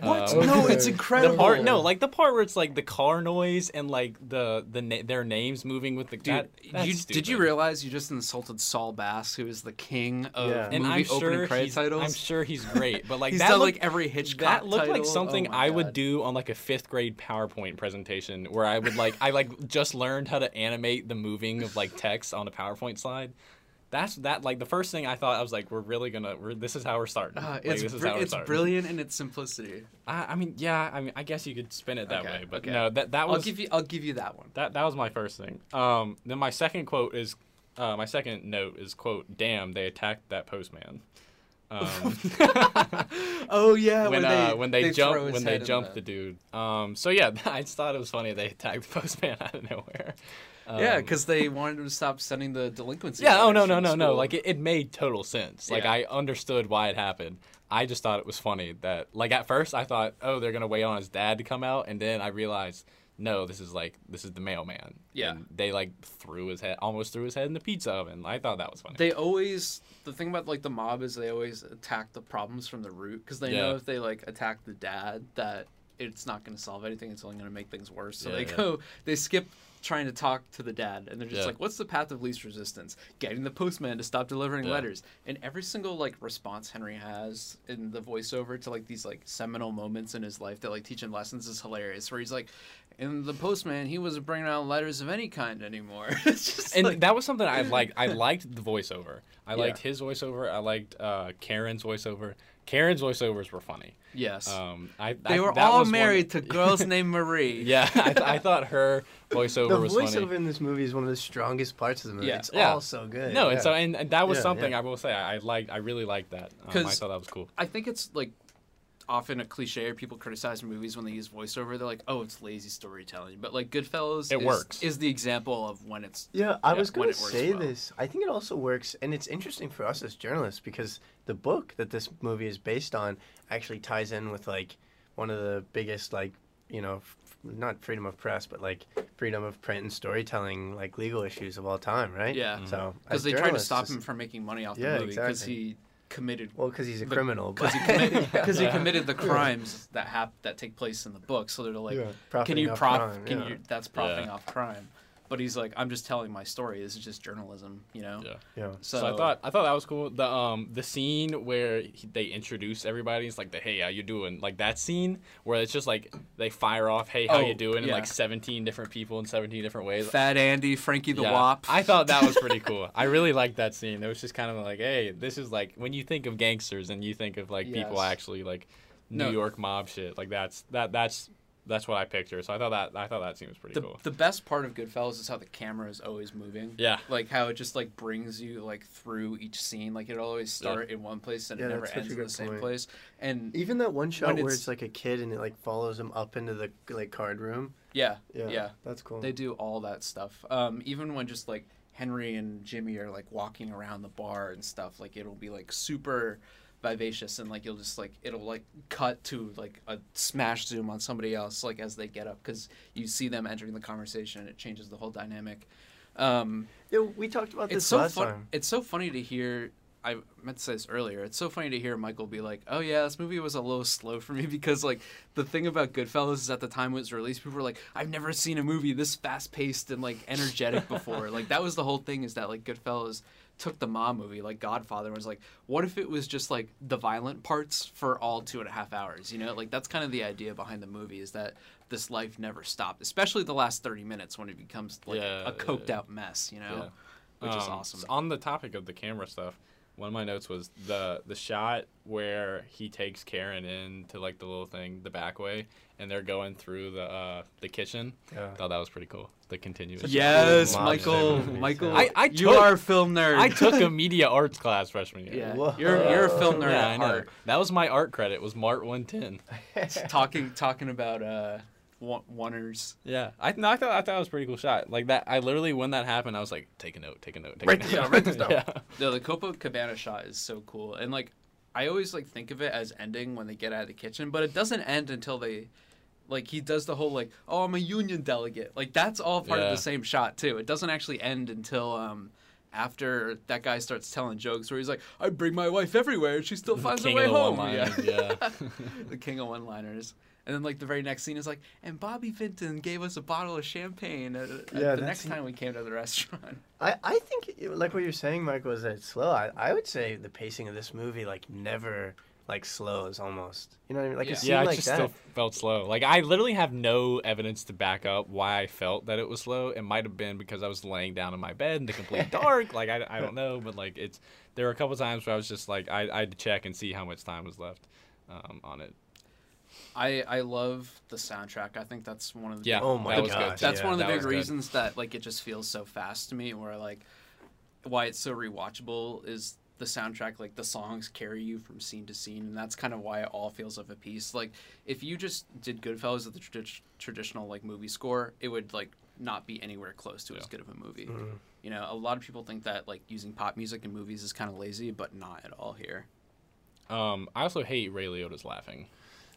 What? Um, no, it's incredible. the part no, like the part where it's like the car noise and like the the na- their names moving with the Dude, that, you, did you realize you just insulted Saul Bass, who is the king of Yeah. And movie I'm opening sure credit he's, titles? I'm sure he's great, but like He's that done looked, like every Hitchcock that looked like something Oh my I would do on like a fifth grade PowerPoint presentation where I would like I like just learned how to animate the moving of like text on a PowerPoint slide. That's that like the first thing I thought I was like we're really gonna we're, this is how we're starting. Uh, Like, it's this is br- how we're it's starting. brilliant in its simplicity. I, I mean yeah I mean I guess you could spin it that Okay, way but okay. no that that was I'll give you I'll give you that one. that that was my first thing. Um, then my second quote is, uh, my second note is quote, "Damn, they attacked that postman." Um, Oh yeah, when uh, they, when they, throw jump when they jumped the... dude. Um, so yeah, I just thought it was funny they attacked the postman out of nowhere. Um, yeah, because they wanted to stop sending the delinquency. yeah, oh no no no no, like it, it made total sense. Like Yeah. I understood why it happened. I just thought it was funny that like at first I thought oh they're gonna wait on his dad to come out and then I realized no this is like this is the mailman. Yeah. And they like threw his head almost threw his head in the pizza oven. I thought that was funny. They always the thing about like the mob is they always attack the problems from the root because they know if they like attack the dad that it's not going to solve anything. It's only going to make things worse. So Yeah, they yeah. go they skip trying to talk to the dad and they're just Yeah. like what's the path of least resistance getting the postman to stop delivering Yeah. letters and every single like response henry has in the voiceover to like these like seminal moments in his life that like teach him lessons is hilarious where he's like and the postman he wasn't bringing out letters of any kind anymore and like, that was something I liked. I liked the voiceover. I Yeah. liked his voiceover. I liked uh, Karen's voiceover. Karen's voiceovers were funny. yes Um, I, They I- were that all was one- married to girls named Marie. yeah, I, th- I thought her voiceover The was voiceover funny. in this movie is one of the strongest parts of the movie. Yeah. It's Yeah. all so good. No, yeah. and so and, and that was Yeah, something yeah. I will say I, I liked. I really liked that. Um, I 'Cause- thought that was cool. I think it's like often a cliche. Or people criticize movies when they use voiceover. They're like, "Oh, it's lazy storytelling." But like Goodfellas, It is, works. Is the example of when it's Yeah, I Yeah, was going to say well. this. I think it also works, and it's interesting for us as journalists because the book that this movie is based on actually ties in with like one of the biggest like you know f- not freedom of press but like freedom of print and storytelling like legal issues of all time, right? yeah, So mm-hmm. because they tried to stop it's- him from making money off the movie because exactly. he committed Well, because he's a the- criminal. because he but- committed Yeah. he committed the crimes that hap- that take place in the book. So they're like, Yeah. can you off prop? crime, can yeah. you? That's profiting Yeah. off crime. But he's like, I'm just telling my story. This is just journalism, you know. Yeah. Yeah. So, So, I thought I thought that was cool. The um the scene where he, they introduce everybody, it's like the hey how you doing like that scene where it's just like they fire off hey how Oh, you doing and like seventeen different people in seventeen different ways. Fat Andy, Frankie the Yeah, Wop. I thought that was pretty cool. I really liked that scene. It was just kind of like, hey, this is like when you think of gangsters and you think of like people actually like New No. York mob shit. Like that's that that's that's what I picture. So I thought that I thought that scene was pretty the, cool. the best part of Goodfellas is how the camera is always moving. Yeah. Like how it just like brings you like through each scene. Like it'll always start in one place and Yeah, it never that's such a ends in the same point. place. And Even that one shot When where it's- it's like a kid and it like follows him up into the like card room. yeah, Yeah. yeah, That's cool. they do all that stuff. Um, even when just like Henry and Jimmy are like walking around the bar and stuff, like it'll be like super vivacious and like you'll just like it'll like cut to like a smash zoom on somebody else like as they get up because you see them entering the conversation and it changes the whole dynamic. Um, Yeah, we talked about this it's so last fun. time. It's so funny to hear. I meant to say this earlier. It's so funny to hear Michael be like, "Oh yeah, this movie was a little slow for me because like the thing about Goodfellas is at the time it was released, people were like, I've never seen a movie this fast paced and like energetic before. like that was the whole thing is that like Goodfellas took the mom movie like Godfather and was like, what if it was just like the violent parts for all two and a half hours? You know, like that's kind of the idea behind the movie is that this life never stopped, especially the last thirty minutes when it becomes like Yeah, a coked yeah. out mess. You know, Yeah. which is Um, awesome. s- On the topic of the camera stuff, one of my notes was the the shot where he takes Karen into like the little thing, the back way, and they're going through the uh, the kitchen. Yeah. I thought that was pretty cool. The continuous. Yes, cool Michael. Michael, I- I you are a film nerd. I took a media arts class freshman year. Yeah, Whoa. you're you're a film nerd Yeah, at I know. heart. That was my art credit. Was Mart 110. talking talking about uh, one- oneers. Yeah, I no, I thought I thought it was a pretty cool shot. Like that, I literally when that happened, I was like, take a note, take a note, take Write a note. down, write this down. yeah. No, the Copacabana shot is so cool, and like I always like think of it as ending when they get out of the kitchen, but it doesn't end until they. Like he does the whole like, oh, I'm a union delegate. Like that's all part of the same shot too. It doesn't actually end until um, after that guy starts telling jokes where he's like, I bring my wife everywhere, and she still finds her way home. one-liners, yeah. the king of one-liners. And then like the very next scene is like, and Bobby Vinton gave us a bottle of champagne at, at Yeah, the next time we came to the restaurant. I, I think like what you're saying, Michael, is that it's slow. I, I would say the pacing of this movie like never like slows almost. You know what I mean? Like Yeah. a scene yeah, I like just that. still felt slow. Like I literally have no evidence to back up why I felt that it was slow. It might have been because I was laying down in my bed in the complete dark. Like I, I don't know, but like it's there were a couple times where I was just like I, I had to check and see how much time was left um, on it. I I love the soundtrack. I think that's one of the Yeah, Oh my that was gosh, good. that's yeah, one of the big was good. reasons that like it just feels so fast to me. Where like why it's so rewatchable is the soundtrack. Like the songs carry you from scene to scene, and that's kind of why it all feels of a piece. Like if you just did Goodfellas with the tradi- traditional like movie score, it would like not be anywhere close to as good of a movie. Mm. You know, a lot of people think that like using pop music in movies is kind of lazy, but not at all here. Um, I also hate Ray Liotta's laughing.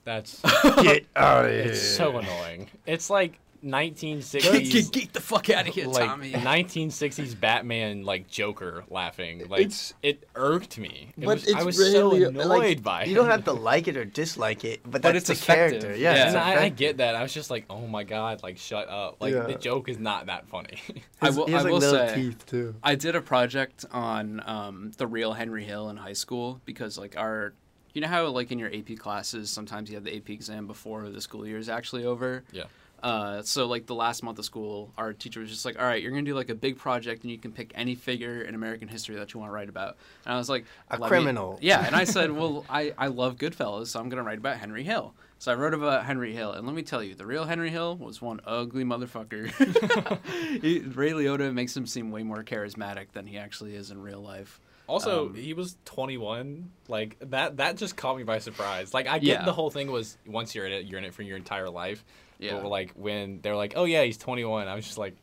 That's Get out of here. it's so annoying. It's like 1960s. Get the fuck out of here, like Tommy. 1960s Batman like Joker laughing. Like It's- it irked me. It But was, it's I was really so annoyed like, by it. You don't have to like it or dislike it, but But that's it's the effective. character. Yeah, Yeah. it's And I, I get that. I was just like, oh my god, like shut up. Like Yeah. the joke is not that funny. I will- he has I like will little say- teeth too. I did a project on um, the real Henry Hill in high school because like our you know how like in your AP classes sometimes you have the AP exam before the school year is actually over. Yeah. Uh, so like the last month of school, our teacher was just like, "All right, you're gonna do like a big project, and you can pick any figure in American history that you want to write about." And I was like, A "Let me-" criminal. Yeah, and I said, "Well, I I love Goodfellas, so I'm gonna write about Henry Hill." So I wrote about Henry Hill, and let me tell you, the real Henry Hill was one ugly motherfucker. he, Ray Liotta makes him seem way more charismatic than he actually is in real life. Also, Um, he was 21. Like that that just caught me by surprise. Like I get Yeah. the whole thing was once you're in it, you're in it for your entire life. Yeah. But like when they're like, "Oh yeah, he's 21." I was just like,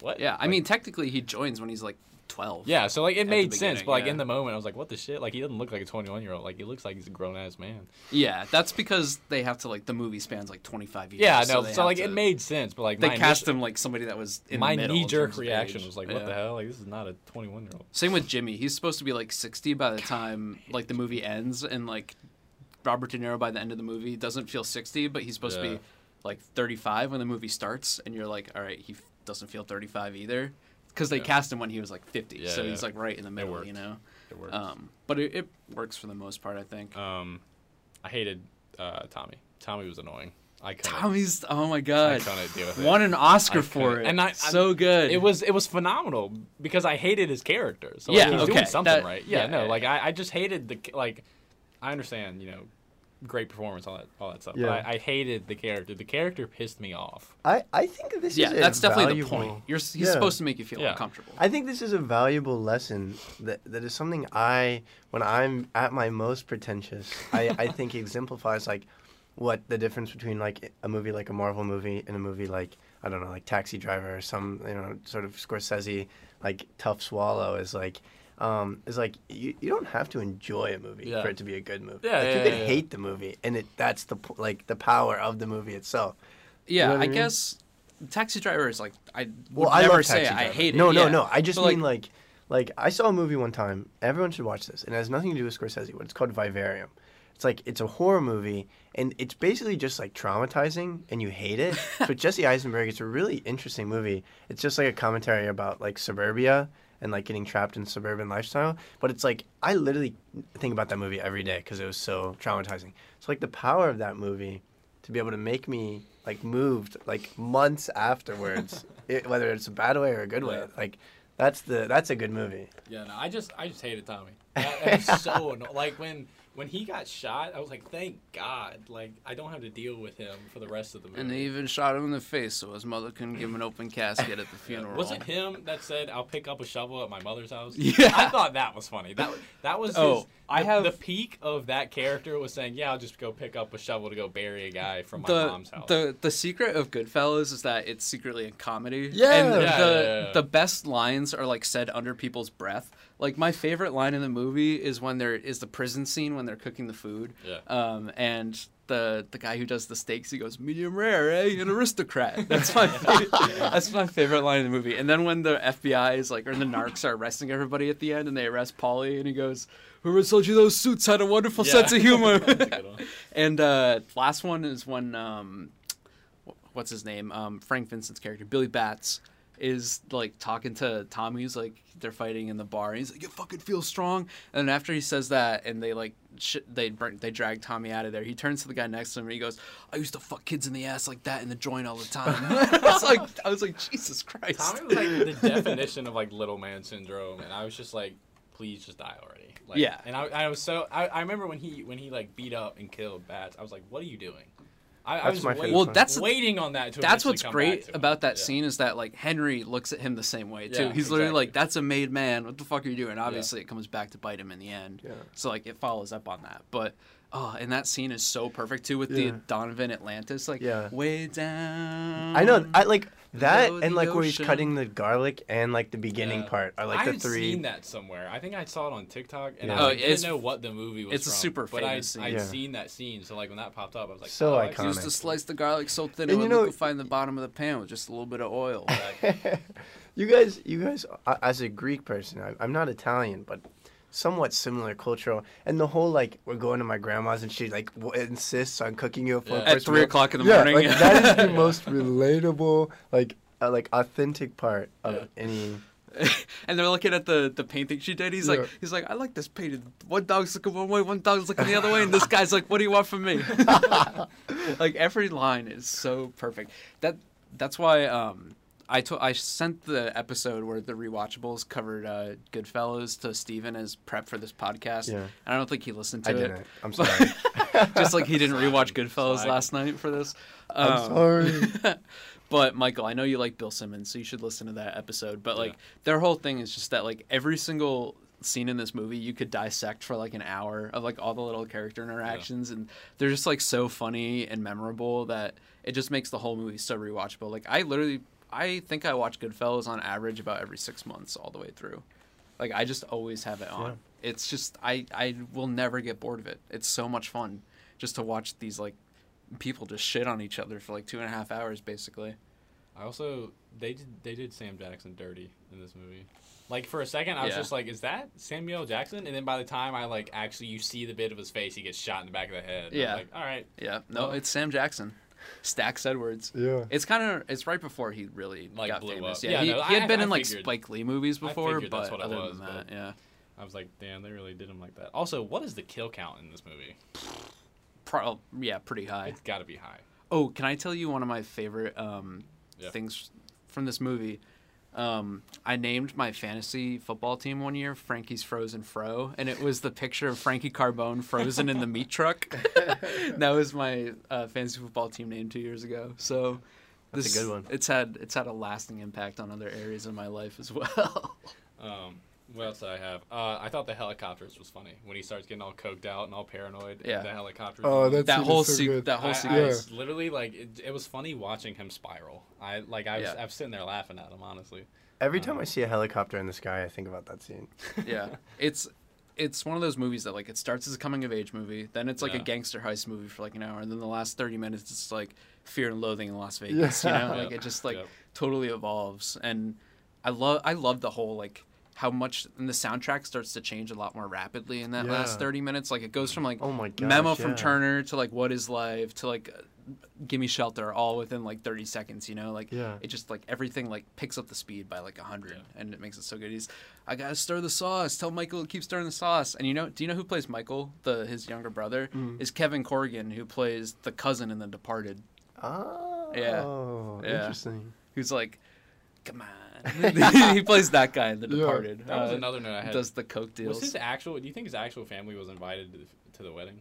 "What?" Yeah, I mean, technically, he joins when he's like 12. Yeah, so like it made sense, but like yeah. in the moment I was like, "What the shit?" Like he doesn't look like a 21 year old. Like he looks like he's a grown ass man. Yeah, that's because they have to, like, the movie spans like 25 years. Yeah, no. they So, like to- it made sense, but like They cast him like somebody that was in my knee jerk reaction was like, "What Yeah. the hell? Like this is not a 21 year old." Same with Jimmy. He's supposed to be like 60 by the time like the movie ends, and like Robert De Niro by the end of the movie doesn't feel 60, but he's supposed to be like 35 when the movie starts, and you're like, all right, he f- doesn't feel 35 either, because they Yeah. cast him when he was like 50, Yeah, so yeah. he's like right in the middle, you know. It worked. Um, but it, it works for the most part, I think. Um, I hated uh, Tommy. Tommy was annoying. I couldn't. Tommy's, oh my I god, couldn't deal with it. won an Oscar I for couldn't. it, And I- so good. It was it was phenomenal because I hated his character. So Yeah, like, he was okay, doing something that- right. Yeah, yeah, no, yeah, like yeah. I, I just hated the like. I understand, you know, great performance, all that all that stuff. Yeah. But I, I hated the character. The character pissed me off. I, I think this yeah, is a that's definitely the point. You're he's Yeah. supposed to make you feel Yeah. uncomfortable. I think this is a valuable lesson that, that is something I, when I'm at my most pretentious, I, I think exemplifies like what the difference between like a movie like a Marvel movie and a movie like I don't know like Taxi Driver or some you know sort of Scorsese like tough swallow is like. Um, is like you, you don't have to enjoy a movie Yeah. for it to be a good movie. Yeah, like, yeah, you can yeah. hate the movie, and it that's the like the power of the movie itself. Yeah, know I I mean? guess Taxi Driver is like I would Well, I never say I hate it. No, no, no. I just But, mean like, like I saw a movie one time. Everyone should watch this, and it has nothing to do with Scorsese. But it's called Vivarium. It's like it's a horror movie, and it's basically just like traumatizing, and you hate it. but Jesse Eisenberg, it's a really interesting movie. It's just like a commentary about like suburbia and like getting trapped in suburban lifestyle. But it's like I literally think about that movie every day because it was so traumatizing. So like the power of that movie to be able to make me like moved like months afterwards, it, whether it's a bad way or a good way. Yeah. Like That's the that's a good movie. Yeah, no, I just I just hated Tommy. That, that was so annoying. Like when when he got shot, I was like, thank God, like I don't have to deal with him for the rest of the movie. And they even shot him in the face so his mother couldn't give him an open casket at the funeral. Was it him that said, "I'll pick up a shovel at my mother's house"? Yeah. I thought that was funny. That that was. Oh, his, I the, have- the peak of that character was saying, "Yeah, I'll just go pick up a shovel to go bury a guy from my the, mom's house." the the secret of Goodfellas is that it's secretly a comedy. Yeah. and the Yeah, the, yeah, yeah. the best lines are like said under people's breath. Like my favorite line in the movie is when there is the prison scene when they're cooking the food. Yeah. Um, and the the guy who does the steaks, he goes medium rare, eh? An aristocrat. That's my favorite, that's my favorite line in the movie. And then when the FBI is like, or the narcs are arresting everybody at the end, and they arrest Paulie, and he goes. Whoever sold you those suits had a wonderful Yeah. sense of humor? That's a good one. and uh, last one is when um, what's his name? Um, Frank Vincent's character, Billy Batts, is like talking to Tommy. He's like they're fighting in the bar. And he's like, "You fucking feel strong." And then after he says that, and they like sh- they bring, they drag Tommy out of there. He turns to the guy next to him and he goes, "I used to fuck kids in the ass like that in the joint all the time." I was like, I was like, Jesus Christ. Tommy was like the definition of like little man syndrome, and I was just like, please just die already. Like, Yeah. And I, I was so I, I remember when he when he like beat up and killed Batts, I was like, what are you doing? I, I That's was my waiting, favorite Well, that's waiting on that to that's what's come back great to about that Yeah. scene is that like Henry looks at him the same way too. Yeah, He's literally like, "That's a made man. What the fuck are you doing?" Obviously, it comes back to bite him in the end. Yeah. So like it follows up on that, but oh, and that scene is so perfect too with Yeah. the Donovan Atlantis like Yeah. way down. I know. I like that Below and the like where he's ocean. cutting the garlic and like the beginning Yeah. part are like I the had three. seen that somewhere. I think I saw it on TikTok, and Yeah. I Oh, like, it's- didn't know what the movie was. it's a from, super but famous I, scene. I'd Yeah. seen that scene, so like when that popped up, I was like, So oh, I've He used iconic. to slice the garlic so thin And it you would know- liquefy the bottom of the pan with just a little bit of oil. that. you guys, you guys, uh, as a Greek person, I, I'm not Italian, but somewhat similar cultural. And the whole like, we're going to my grandma's and she like w- insists on cooking you a full Yeah. At three meal. o'clock in the yeah, morning. Like, that is the most relatable, like, uh, like authentic part of Yeah. any. and they're looking at the the painting she did. He's Yeah. like, he's like, I like this painting. One dog's looking one way, one dog's looking the other way, and this guy's like, What do you want from me? like every line is so perfect. That that's why um I to- I sent the episode where the rewatchables covered uh, Goodfellas to Stephen as prep for this podcast. Yeah. And I don't think he listened to I it. didn't. I'm sorry. Just like he didn't rewatch Goodfellas Slag. last night for this. I'm Um, sorry. but Michael, I know you like Bill Simmons, so you should listen to that episode. But like Yeah. their whole thing is just that like every single scene in this movie you could dissect for like an hour of like all the little character interactions and they're just like so funny and memorable that it just makes the whole movie so rewatchable. Like I literally I think I watch Goodfellas on average about every six months all the way through. Like I just always have it on. It's just I I will never get bored of it. It's so much fun just to watch these like people just shit on each other for like two and a half hours basically. I also they did they did Sam Jackson dirty in this movie. Like for a second, I was Yeah. just like, "Is that Samuel Jackson?" And then by the time I like actually you see the bit of his face, he gets shot in the back of the head. And I'm Yeah. like, all right. Yeah, no, Well- it's Sam Jackson, Stacks Edwards. yeah. It's kind of it's right before he really Like, got blew famous. up. Yeah, Yeah, he, no, he had I- been I in like figured- Spike Lee movies before, figured but that's what it other was, than that, yeah, I was like, damn, they really did him like that. Also, what is the kill count in this movie? Pro- yeah, pretty high. It's got to be high. Oh, can I tell you one of my favorite um, Yeah. things from this movie? Um, I named my fantasy football team one year Frankie's Frozen Fro, and it was the picture of Frankie Carbone frozen in the meat truck. that was my uh, fantasy football team name two years ago. So That's a good one. It's had it's had a lasting impact on other areas of my life as well. Um, what else did I have? Uh, I thought the helicopters was funny when he starts getting all coked out and all paranoid. Yeah. The helicopters. Oh, and- that's that whole is so se- good. that whole I, sequence. I Yeah. was literally like it, it was funny watching him spiral. I like I was Yeah. I was sitting there laughing at him honestly. Every time I see a helicopter in the sky, I think about that scene. yeah it's it's one of those movies that like it starts as a coming of age movie then it's like a gangster heist movie for like an hour and then the last 30 minutes it's like fear and loathing in las vegas Yeah. you know Yeah. like it just like Yep. totally evolves and i love i love the whole like how much and the soundtrack starts to change a lot more rapidly in that last 30 minutes like it goes from like Oh my gosh, memo from turner to like what is life to like uh, gimme shelter all within like 30 seconds you know like Yeah. it just like everything like picks up the speed by like 100 Yeah. and it makes it so good he's i gotta stir the sauce tell michael to keep stirring the sauce and you know do you know who plays michael the his younger brother Mm. is kevin corrigan who plays the cousin in the departed Oh, Yeah. Yeah. interesting. who's like come on. he plays that guy in The Yeah. Departed. That was Uh, another note I had. Does the coke was his actual? Do you think his actual family was invited to the, to the wedding?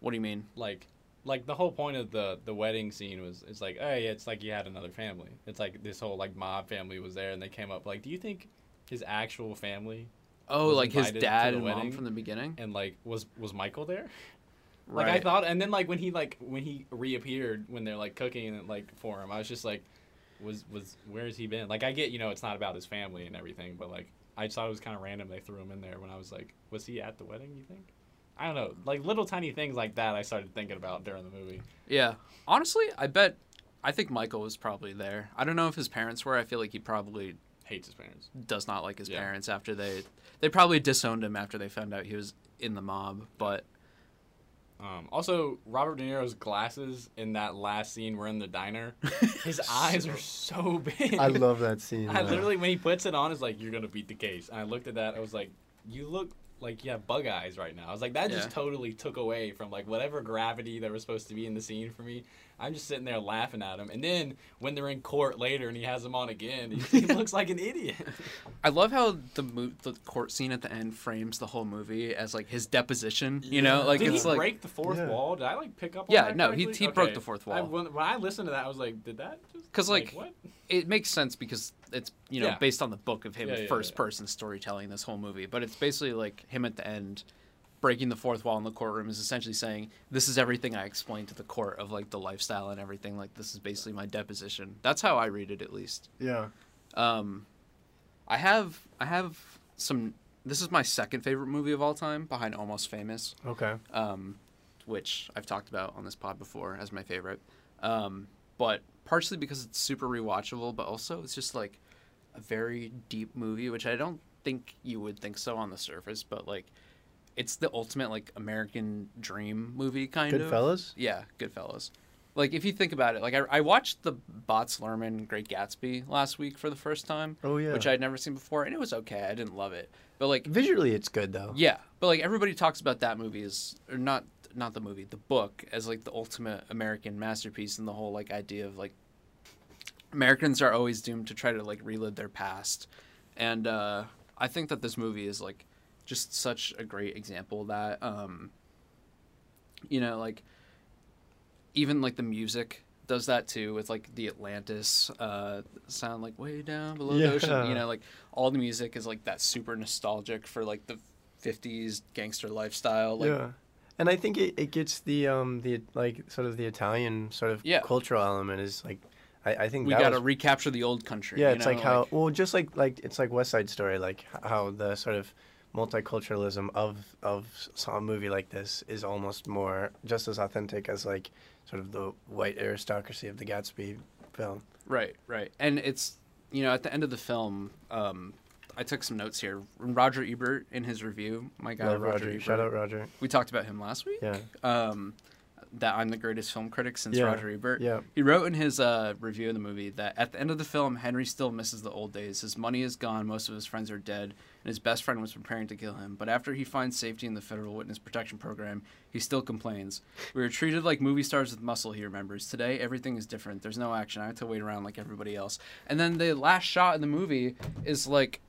What do you mean? Like, like the whole point of the the wedding scene was it's like, hey, it's like you had another family. It's like this whole like mob family was there and they came up. Like, do you think his actual family Oh, Was like his dad the and mom from the beginning. and like was was Michael there? Right. Like I thought, and then like when he like when he reappeared when they're like cooking and like for him, I was just like, was was where has he been? Like I get you know it's not about his family and everything, but like I just thought it was kind of random they threw him in there when I was like, was he at the wedding? You think? I don't know, like little tiny things like that. I started thinking about during the movie. Yeah. Honestly, I bet. I think Michael was probably there. I don't know if his parents were. I feel like he probably Hates his parents. does not like his Yeah. parents after they. They probably disowned him after they found out he was in the mob. But Um, also, Robert De Niro's glasses in that last scene were in the diner. His eyes are so big. I love that scene. I though. literally, when he puts it on, is like, "You're gonna beat the case." And I looked at that, I was like, "You look like you have bug eyes right now." I was like, that just Yeah. totally took away from like whatever gravity that was supposed to be in the scene for me. I'm just sitting there laughing at him, and then when they're in court later and he has them on again, he, he looks like an idiot. I love how the mo- the court scene at the end frames the whole movie as like his deposition. You know, like Did it's he like break the fourth Yeah. wall? Did I like pick up? on Yeah, that no, he- correctly? he broke Okay. the fourth I, wall. when, when I listened to that, I was like, did that? just 'Cause, like, what? it makes sense because it's you know Yeah. based on the book of him Yeah, yeah, first yeah. person storytelling this whole movie but it's basically like him at the end breaking the fourth wall in the courtroom is essentially saying this is everything i explained to the court of like the lifestyle and everything like this is basically my deposition that's how i read it at least Yeah. um i have i have some this is my second favorite movie of all time behind almost famous Okay. um, which I've talked about on this pod before as my favorite. Um, but partially because it's super rewatchable, but also it's just like a very deep movie, which I don't think you would think so on the surface, but like it's the ultimate like American dream movie kind of. Goodfellas? Yeah, Goodfellas. Like if you think about it, like I, I watched the Baz Luhrmann Great Gatsby last week for the first time, Oh yeah. which I had never seen before, and it was okay. I didn't love it, but like Visually, it's good though. yeah, but like everybody talks about that movie is or not not the movie, the book as like the ultimate American masterpiece and the whole like idea of like Americans are always doomed to try to like relive their past. And uh I think that this movie is like just such a great example that um you know like even like the music does that too with like the Atlantis uh sound like way down below the ocean you know like all the music is like that super nostalgic for like the 50s gangster lifestyle like yeah. And I think it, it gets the um the like sort of the Italian sort of Yeah. cultural element is like I, I think we got to recapture the old country yeah it's know, like how well just like like it's like West Side Story like how the sort of multiculturalism of of a movie like this is almost more just as authentic as like sort of the white aristocracy of the Gatsby film. Right, right. And it's, you know, at the end of the film, um, I took some notes here. Roger Ebert, in his review, my guy Love Roger. Ebert, Shout out Roger. we talked about him last week. Yeah. Um, that I'm the greatest film critic since Yeah, Roger Ebert. yeah. He wrote in his uh, review of the movie that at the end of the film, Henry still misses the old days. His money is gone, most of his friends are dead, and his best friend was preparing to kill him. But after he finds safety in the Federal Witness Protection Program, he still complains. We were treated like movie stars with muscle, he remembers. Today, everything is different. There's no action. I have to wait around like everybody else. And then the last shot in the movie is like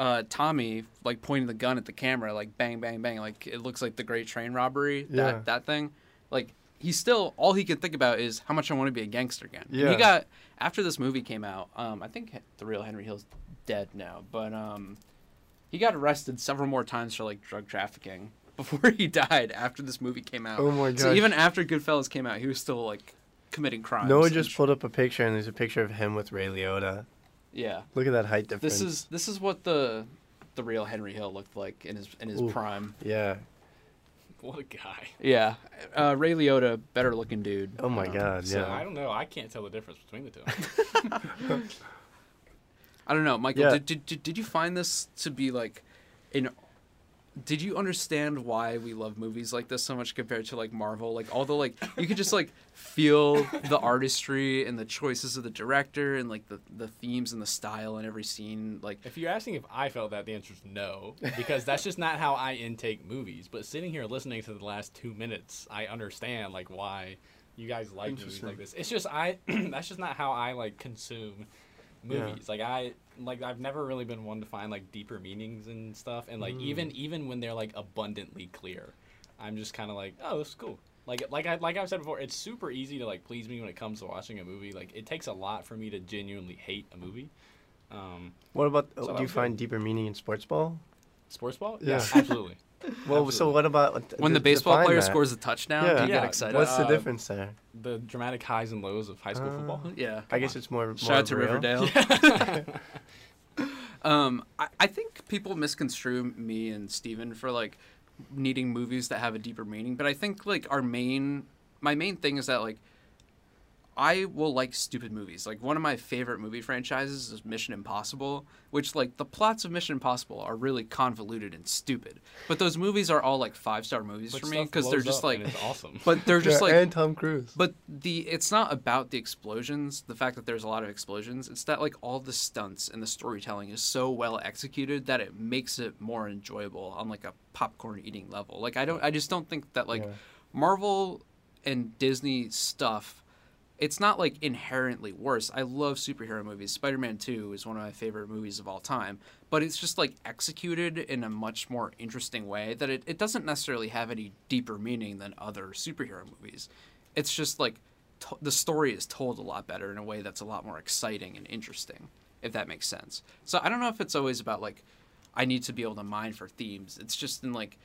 uh, Tommy like pointing the gun at the camera, like bang, bang, bang. Like it looks like the Great Train Robbery. Yeah. That that thing. Like he's still all he can think about is how much I want to be a gangster again. And Yeah. he got after this movie came out. Um, I think the real Henry Hill's dead now, but um, he got arrested several more times for like drug trafficking before he died. After this movie came out. Oh my god! So even after Goodfellas came out, he was still like committing crimes. Noah just pulled up a picture and there's a picture of him with Ray Liotta. Yeah. Look at that height difference. This is this is what the the real Henry Hill looked like in his in his Ooh. prime. yeah. What a guy. Yeah, uh, Ray Liotta, better looking dude. Oh my Um, God, so- yeah. I don't know. I can't tell the difference between the two. I don't know, Michael. Yeah. Did, did did did you find this to be like, in? Did you understand why we love movies like this so much compared to like Marvel? Like, although like you could just like feel the artistry and the choices of the director and like the the themes and the style in every scene. Like, If you're asking if I felt that, the answer is no, because that's just not how I intake movies. But sitting here listening to the last two minutes, I understand like why you guys like movies like this. It's just I that's just not how I like consume Yeah. movies. Like I like I've never really been one to find like deeper meanings and stuff. And like even even when they're like abundantly clear, I'm just kind of like, oh, this is cool. Like like I like I've said before, it's super easy to like please me when it comes to watching a movie. Like it takes a lot for me to genuinely hate a movie. Um, What about? So do you find deeper meaning in sports ball? sports ball, Yeah. absolutely. Well, so what about When the baseball player that. scores a touchdown, Yeah. do you Yeah, get excited? What's the Uh, difference there? the dramatic highs and lows of high school Uh, football. yeah. I guess it's more. Shout more out to real. Riverdale. um, I, I think people misconstrue me and Stephen for like needing movies that have a deeper meaning, but I think like our main, my main thing is that like I will like stupid movies. Like one of my favorite movie franchises is Mission Impossible, which like the plots of Mission Impossible are really convoluted and stupid. But those movies are all like five star movies But for me because they're just up like, and it's awesome. but they're just Yeah, like and Tom Cruise. but the it's not about the explosions, the fact that there's a lot of explosions. It's that like all the stunts and the storytelling is so well executed that it makes it more enjoyable on like a popcorn eating level. Like I don't I just don't think that like Yeah. Marvel and Disney stuff it's not like inherently worse. I love superhero movies. Spider-Man 2 is one of my favorite movies of all time, but it's just like executed in a much more interesting way that it, it doesn't necessarily have any deeper meaning than other superhero movies. It's just like the story is told a lot better in a way that's a lot more exciting and interesting, if that makes sense. So I don't know if it's always about like I need to be able to mine for themes. It's just in like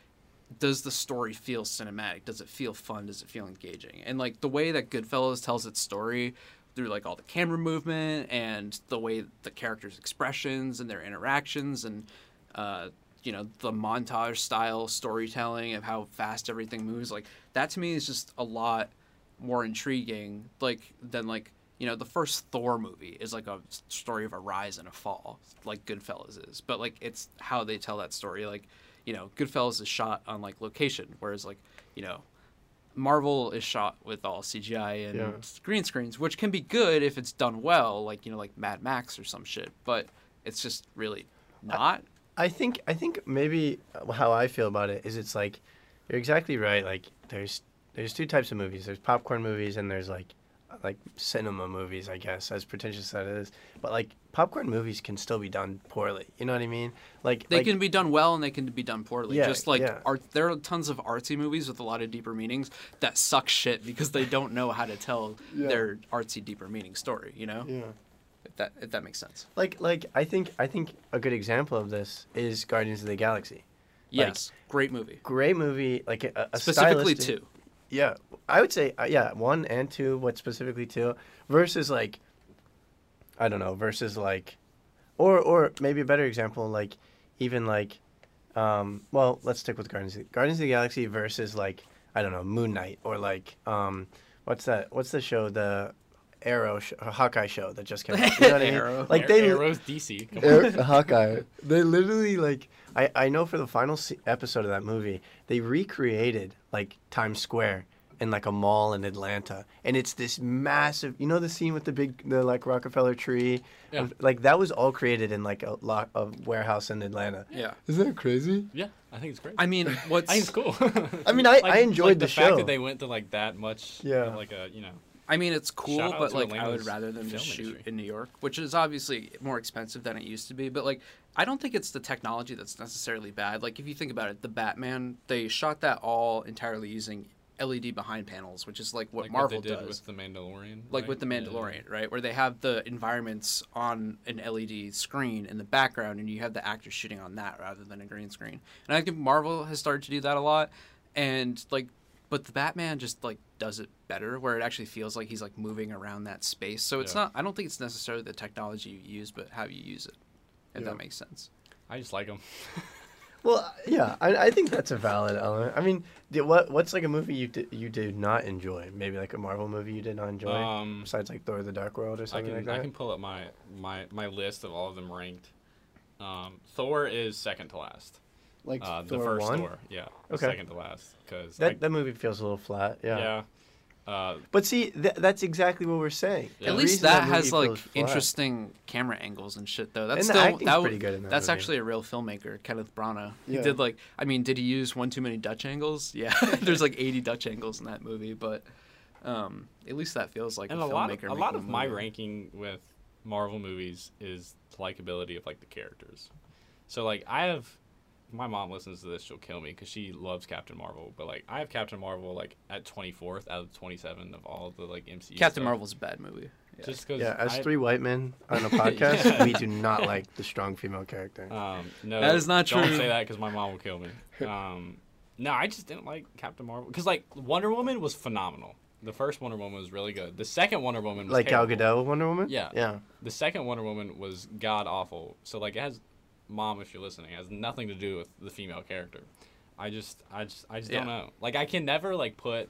does the story feel cinematic? Does it feel fun? Does it feel engaging? And like the way that Goodfellas tells its story through like all the camera movement and the way the characters' expressions and their interactions and uh, you know the montage style storytelling of how fast everything moves like that to me is just a lot more intriguing like than like you know the first thor movie is like a story of a rise and a fall like goodfellas is but like it's how they tell that story like you know goodfellas is shot on like location whereas like you know marvel is shot with all cgi and Yeah. green screens which can be good if it's done well like you know like mad max or some shit but it's just really not I think I think maybe how I feel about it is it's like you're exactly right. Like there's there's two types of movies. There's popcorn movies and there's like like cinema movies, I guess, as pretentious as it is. But like popcorn movies can still be done poorly. You know what I mean? Like They like, can be done well and they can be done poorly. Yeah, Just like yeah. art, there are tons of artsy movies with a lot of deeper meanings that suck shit because they don't know how to tell Yeah. their artsy deeper meaning story. You know, yeah. if that if that makes sense. Like like I think I think a good example of this is Guardians of the Galaxy. Like, Yes, great movie. Great movie, like a, a Specifically two. Yeah, I would say uh, yeah, one and two, but specifically two versus like I don't know, versus like or or maybe a better example like even like um well, let's stick with Guardians of, Guardians of the Galaxy versus like I don't know, Moon Knight or like um what's that? What's the show the Arrow sh- Hawkeye show that just came out? You know what I mean? Arrow. Like they Arrows DC. Come on. Air, Hawkeye. They literally like I I know for the final se- episode of that movie they recreated like Times Square in like a mall in Atlanta, and it's this massive. You know the scene with the big the like Rockefeller tree, Yeah. And, like that was all created in like a lock a warehouse in Atlanta. Yeah. Isn't that crazy? Yeah, I think it's great. I mean, what's I think it's cool. I mean, I- I enjoyed like the the fact show. that they went to like that much. Yeah. of, like a you know. I mean, it's cool, but like I would rather them just shoot industry. in New York, which is obviously more expensive than it used to be. But like, I don't think it's the technology that's necessarily bad. Like, if you think about it, the Batman they shot that all entirely using LED behind panels, which is like what like Marvel what does. with the Mandalorian. like right? with the Yeah. Mandalorian, right? Where they have the environments on an LED screen in the background, and you have the actors shooting on that rather than a green screen. And I think Marvel has started to do that a lot, and like, but the Batman just like does it better, where it actually feels like he's like moving around that space. So it's Yeah. not. I don't think it's necessarily the technology you use, but how you use it. If Yeah. that makes sense. I just like them. Well, yeah, I, I think that's a valid element. I mean, di- what what's like a movie you did you did not enjoy? Maybe like a Marvel movie you did not enjoy, Um, besides like Thor: The Dark World or I something can like that. I can pull up my my my list of all of them ranked. Um, Thor is second to last. Like Uh, the first one. Thor, yeah, Okay. second to last because That that movie feels a little flat. Yeah. yeah. Uh, But see, th- that's exactly what we're saying. Yeah. At least reason that, has like flat- interesting camera angles and shit though. That's And still acting's that, pretty good in that That's movie. actually a real filmmaker, Kenneth Branagh. He did like I mean, did he use one too many Dutch angles? Yeah. There's like 80 Dutch angles in that movie, but um at least that feels like and a a lot filmmaker of, a lot of my ranking with Marvel movies is the likability of like the characters. So like I have my mom listens to this, she'll kill me because she loves Captain Marvel. But like I have Captain Marvel like at 24th out of 27 of all the like MCU. Captain stuff. Marvel's a bad movie. Yeah. Just because Yeah, as I, three white men on a podcast, Yeah. we do not like the strong female character. Um, no, That is not true. don't say that because my mom will kill me. Um, no, I just didn't like Captain Marvel because like Wonder Woman was phenomenal. The first Wonder Woman was really good. The second Wonder Woman was like Gal terrible. Gadot, Wonder Woman. Yeah. yeah. The second Wonder Woman was god awful. So like it has, mom, if you're listening, it has nothing to do with the female character. I just, I just, I just don't know. Like I can never like put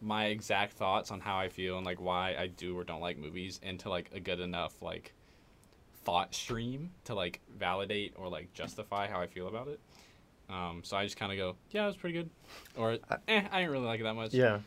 my exact thoughts on how I feel and like why I do or don't like movies into like a good enough like thought stream to like validate or like justify how I feel about it. Um, so I just kind of go, yeah, it was pretty good, or eh, I didn't really like it that much. Yeah.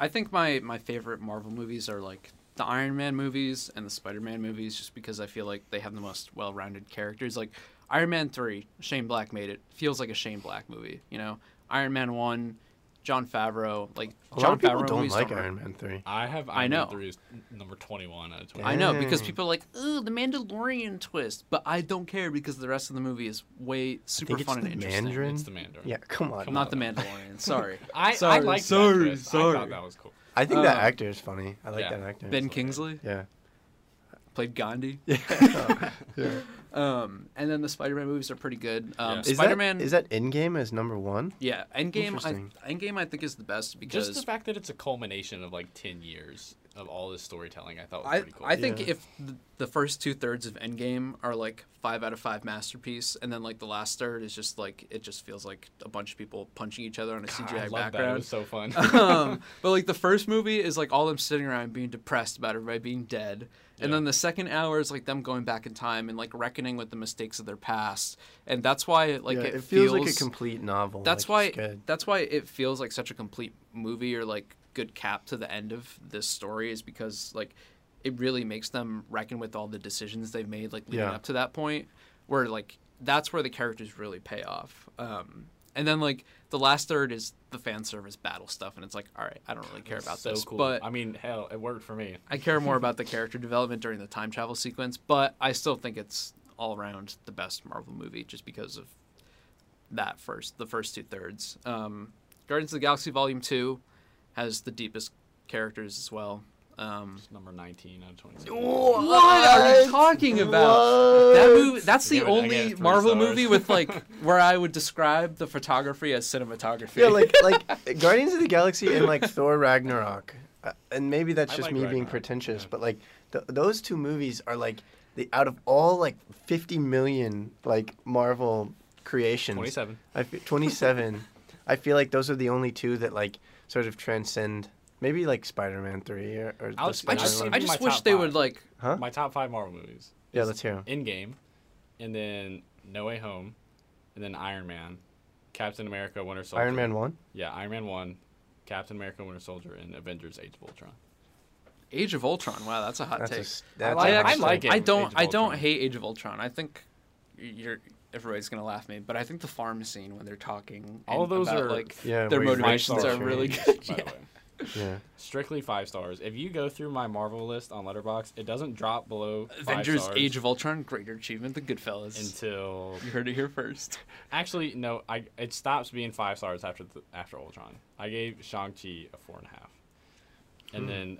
I think my my favorite Marvel movies are like the Iron Man movies and the Spider Man movies, just because I feel like they have the most well rounded characters. Like Iron Man three, Shane Black made it. Feels like a Shane Black movie. You know, Iron Man one, Jon Favreau. Like A Jon lot of people Favreau don't like don't Iron Man three. I have. I Iron Man know. Three is number twenty-one out of twenty. I know because people are like, ooh, the Mandalorian twist, but I don't care because the rest of the movie is way super think it's fun and the interesting. Mandarin. It's the Mandarin. Yeah, come on. Come Not the on. Mandalorian. Sorry. I, Sorry, I liked sorry, that twist. I sorry. thought that was cool. I think that Uh, actor is funny. I like yeah. that actor. Ben Kingsley Yeah. played Gandhi. Yeah. yeah. Um, and then the Spider-Man movies are pretty good. Um, Yeah. Is Spider-Man. that, is that Endgame as number one? Yeah, Endgame. Interesting. I, Endgame, I think is the best because Just the fact that it's a culmination of like ten years of all this storytelling, I thought was I pretty cool. I think Yeah. if the, the first two thirds of Endgame are like five out of five masterpiece, and then like the last third is just like it just feels like a bunch of people punching each other on a God, CGI I love that. It background. was so fun. um, but like the first movie is like all them sitting around being depressed about everybody being dead, and Yeah. then the second hour is like them going back in time and like reckoning with the mistakes of their past, and that's why it, like Yeah, it, it feels, like a complete novel. That's like, why it's good. that's why it feels like such a complete movie or like good cap to the end of this story is because like it really makes them reckon with all the decisions they've made like leading Yeah. up to that point where like that's where the characters really pay off. Um, and then like the last third is the fan service battle stuff and it's like all right, I don't really care about so this, cool. but I mean, hell, it worked for me. I care more about the character development during the time travel sequence, but I still think it's all around the best Marvel movie just because of that first, the first two thirds. Um, Guardians of the Galaxy Volume Two has the deepest characters as well. Um, It's number nineteen out of twenty-seven. what are you talking about? That movie, that's the I give it- I give only Marvel stars. movie with like where I would describe the photography as cinematography. Yeah, like like Guardians of the Galaxy and like Thor Ragnarok, uh, and maybe that's I just like me being pretentious, yeah. but like th- those two movies are like the out of all like fifty million like Marvel creations, Twenty-seven. I fe- twenty seven. I feel like those are the only two that like sort of transcend. Maybe like Spider Man three or, or I'll the Spider-Man just. I just wish they five. would like. huh? My top five Marvel movies. Yeah, let's hear 'em. Endgame, and then No Way Home, and then Iron Man, Captain America, Winter Soldier. Iron Man one. Yeah, Iron Man one, Captain America, Winter Soldier, and Avengers: Age of Ultron. Age of Ultron. Wow, that's a hot That's take. s- that's like- a I hot like take. it. I don't. Age of I don't hate Age of Ultron. I think you're. Everybody's gonna laugh at me, but I think the farm scene when they're talking, All of those about, are like Yeah, their motivations are really good. by the yeah. way. Yeah. Strictly five stars. If you go through my Marvel list on Letterboxd, it doesn't drop below five Avengers: stars Age of Ultron, greater achievement than Goodfellas. until you heard it here first. actually no, I it stops being five stars after the, after Ultron. I gave Shang Chi a four and a half, and Hmm. then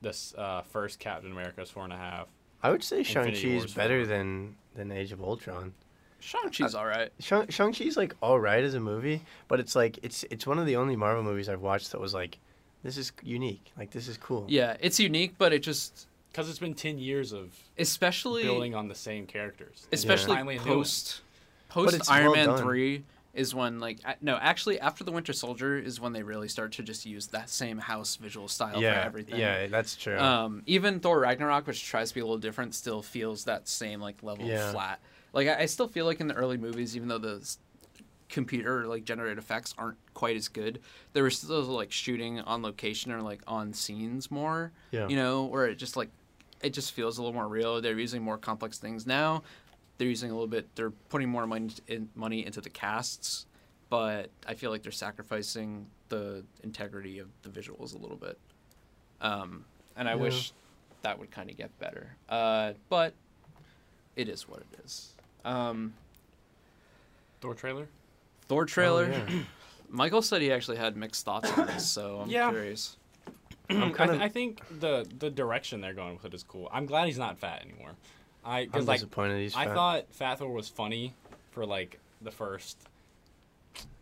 this uh, first Captain America is four and a half. I would say Shang Chi is better than than Age of Ultron. Shang Chi's all right. Shang Shang Chi's like all right as a movie, but it's like it's it's one of the only Marvel movies I've watched that was like, this is unique. Like this is cool. Yeah, it's unique, but it just Because it's been ten years of especially building on the same characters. especially Finally a new one. post post Iron well Man done. three is when like no actually after the Winter Soldier is when they really start to just use that same house visual style for everything. yeah, that's true. Um, even Thor Ragnarok, which tries to be a little different, still feels that same like level Yeah. of flat. Like I, I still feel like in the early movies, even though the computer like generated effects aren't quite as good, There was still like shooting on location or like on scenes more. Yeah. You know, where it just like it just feels a little more real. They're using more complex things now. They're using a little bit. They're putting more money in, money into the casts, but I feel like they're sacrificing the integrity of the visuals a little bit. Um, and I Yeah. wish that would kind of get better. Uh, but it is what it is. Um, Thor trailer. Thor trailer. Oh, yeah. Michael said he actually had mixed thoughts on this, so I'm Yeah. curious. I'm I, kind of I think the the direction they're going with it is cool. I'm glad he's not fat anymore. I I'm like disappointed he's I thought Fat Thor was funny for like the first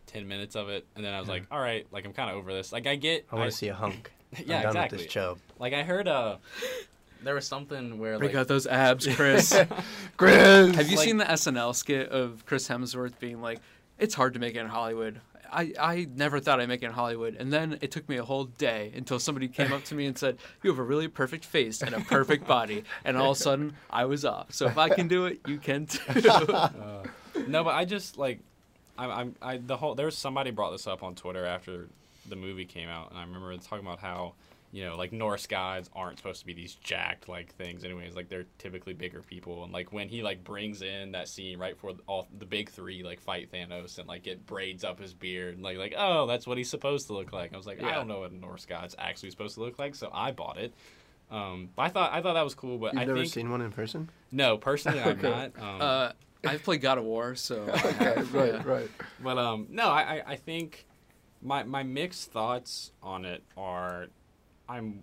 ten minutes of it, and then I was Yeah. like, all right, like I'm kind of over this. Like I get, I want to see a hunk. yeah, I'm done exactly. with this chub. Like I heard uh, there was something where Break like out those abs, Chris. Chris. Have you Like- seen the SNL skit of Chris Hemsworth being like, "It's hard to make it in Hollywood. I, I never thought I'd make it in Hollywood, and then it took me a whole day until somebody came up to me and said, "You have a really perfect face and a perfect body," and all of a sudden I was off. So if I can do it, you can too. Uh, no, but I just like, I'm, I'm, I the whole. There was somebody brought this up on Twitter after the movie came out, and I remember talking about how, you know, like Norse gods aren't supposed to be these jacked like things, anyways. Like they're typically bigger people, and like when he like brings in that scene right before all the big three like fight Thanos, and like it braids up his beard, and, like like oh that's what he's supposed to look like. I was like I don't know what a Norse god's actually supposed to look like, so I bought it. Um, but I thought I thought that was cool, but You've I never think seen one in person? no, personally I'm Okay. not. Um, uh, I've played God of War, so Okay, have, right, yeah. right. But um, no, I, I, I think my my mixed thoughts on it are, I'm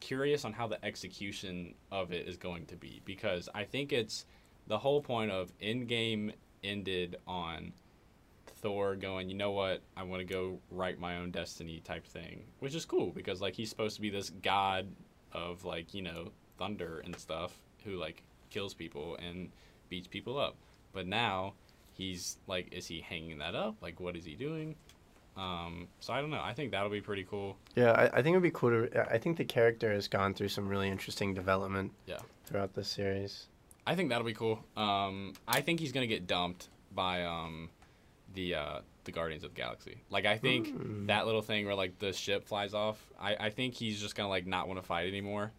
curious on how the execution of it is going to be because I think it's the whole point of Endgame ended on Thor going, you know what, I want to go write my own destiny type thing, which is cool because like he's supposed to be this god of like you know thunder and stuff who like kills people and beats people up, but now he's like is he hanging that up? Like what is he doing um so i don't know i think that'll be pretty cool Yeah, I, I think it'd be cool to. I think the character has gone through some really interesting development. Yeah. Throughout the series. i think that'll be cool um i think he's gonna get dumped by um the uh the guardians of the galaxy like i think Hmm. that little thing where like the ship flies off i i think he's just gonna like not want to fight anymore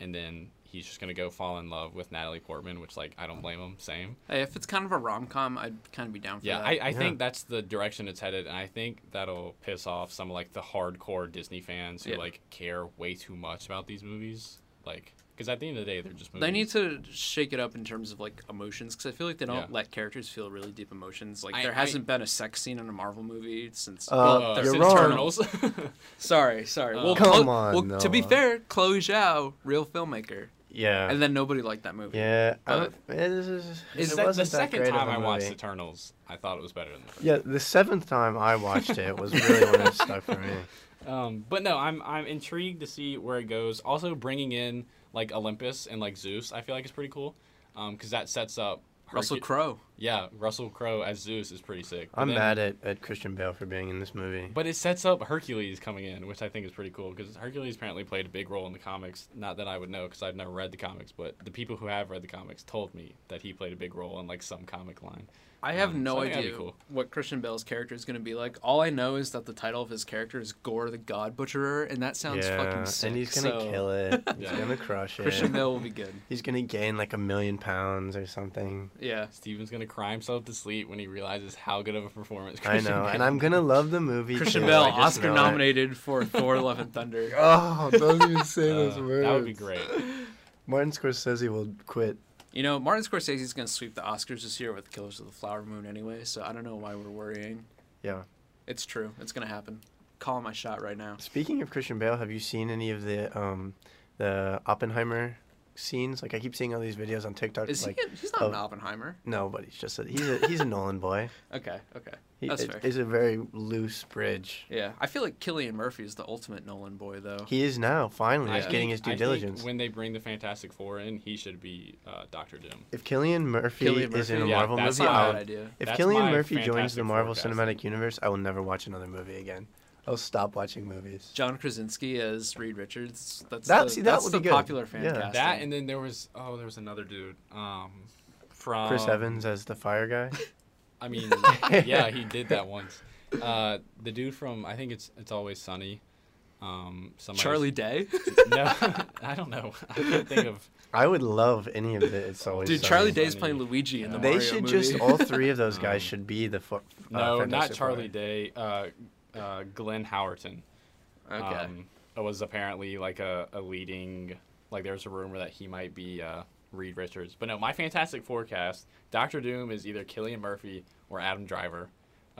and then he's just gonna go fall in love with natalie portman which like i don't blame him same Hey, if it's kind of a rom com, I'd kind of be down for Yeah, that. I, I Yeah. think that's the direction it's headed, and I think that'll piss off some of like the hardcore Disney fans who Yeah. like care way too much about these movies. Like, because at the end of the day, they're just movies. They need to shake it up in terms of like emotions because I feel like they don't Yeah. let characters feel really deep emotions. Like I- there hasn't been a sex scene in a Marvel movie since. Uh, well, Uh, there's you're since wrong. Eternals. Sorry, sorry. Uh, well, Come Chlo- on, well, to be fair, Chloe Zhao, real filmmaker, Yeah. and then nobody liked that movie. yeah. I, But- it, is, the, it se- wasn't the that second great of time I watched. Eternals, I thought it was better than the first. Yeah, the seventh time I watched it was really when it stuck for me. Um, but no, I'm I'm intrigued to see where it goes. Also, bringing in like Olympus and like Zeus, I feel like is pretty cool. Um, because that sets up Russell Crowe. Yeah, Russell Crowe as Zeus is pretty sick. But I'm then- mad at, at Christian Bale for being in this movie. But it sets up Hercules coming in, which I think is pretty cool because Hercules apparently played a big role in the comics. Not that I would know because I've never read the comics, but the people who have read the comics told me that he played a big role in like some comic line. I have Um, no so I think that'd idea cool. what Christian Bale's character is going to be like. All I know is that the title of his character is Gorr the God Butcherer, and that sounds yeah, fucking sick. and he's gonna so kill it. He's Yeah. gonna crush it. Christian Bale will be good. He's gonna gain like a million pounds or something. Yeah. Stephen's gonna cry himself to sleep when he realizes how good of a performance. Christian I Christian know, Bale and I'm gonna love the movie. Christian too, Bale, Oscar know it. nominated for Thor: Love and Thunder. Oh, don't even say Uh, those words. that would be great. Martin Scorsese will quit. You know, Martin Scorsese's going to sweep the Oscars this year with Killers of the Flower Moon anyway, so I don't know why we're worrying. Yeah. It's true. It's going to happen. Calling my shot right now. Speaking of Christian Bale, have you seen any of the um the Oppenheimer scenes? Like I keep seeing all these videos on TikTok. Is like he? A, he's not of- an Oppenheimer. no, but he's just a, he's a he's a Nolan boy. Okay. Okay. He, That's it- fair. It's a very loose bridge. Yeah, I feel like Cillian Murphy is the ultimate Nolan boy, though. He is now finally. I He's getting his due I think diligence. when they bring the Fantastic Four in, he should be uh, Doctor Doom. If Cillian Murphy, Cillian is in a Yeah, Marvel that's movie, That's not a I'll, bad idea. if That's Cillian Murphy joins the Marvel Cinematic Universe, I will never watch another movie again. I'll stop watching movies. John Krasinski as Reed Richards. That's That- the, see, that that's would the be good. popular fan Yeah. casting. That and then there was oh there was another dude um from Chris Evans as the fire guy. I mean yeah he did that once. Uh, the dude from I think it's it's always sunny. Um, somebody's- Charlie Day. No, I don't know. I can't think of. I would love any of it. It's always Dude, Sunny. Charlie Day's Funny. playing Luigi in the Yeah. They Mario should movie. just all three of those guys Um, should be the fo- uh, No, not Fantastic Charlie Day. Uh, uh, Glenn Howerton. okay. Um, was apparently like a, a leading Like there's a rumor that he might be uh, Reed Richards. But no, my Fantastic Forecast, Doctor Doom is either Cillian Murphy or Adam Driver.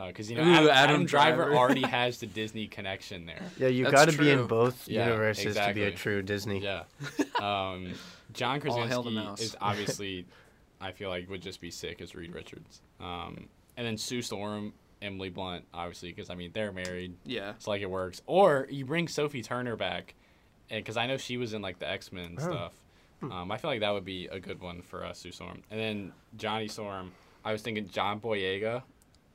Because you know Ooh, Adam, Adam Adam Driver Driver. already has the Disney connection there. Yeah, you That's got to be in both Yeah, universes to be a true Disney. Yeah. Um, John All hail Krasinski is obviously, I feel like would just be sick as Reed Richards. Um, and then Sue Storm, Emily Blunt, obviously, because I mean they're married. Yeah. It's like it works. Or you bring Sophie Turner back, because I know she was in like the X Men Oh. stuff. Um, I feel like that would be a good one for uh, Sue Storm. And then Johnny Storm, I was thinking John Boyega,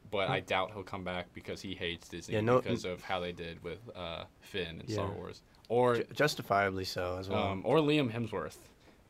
but I doubt he'll come back because he hates Disney Yeah, no- because of how they did with uh, Finn and Star Wars. Or Ju- Justifiably so as well. um, or Liam Hemsworth.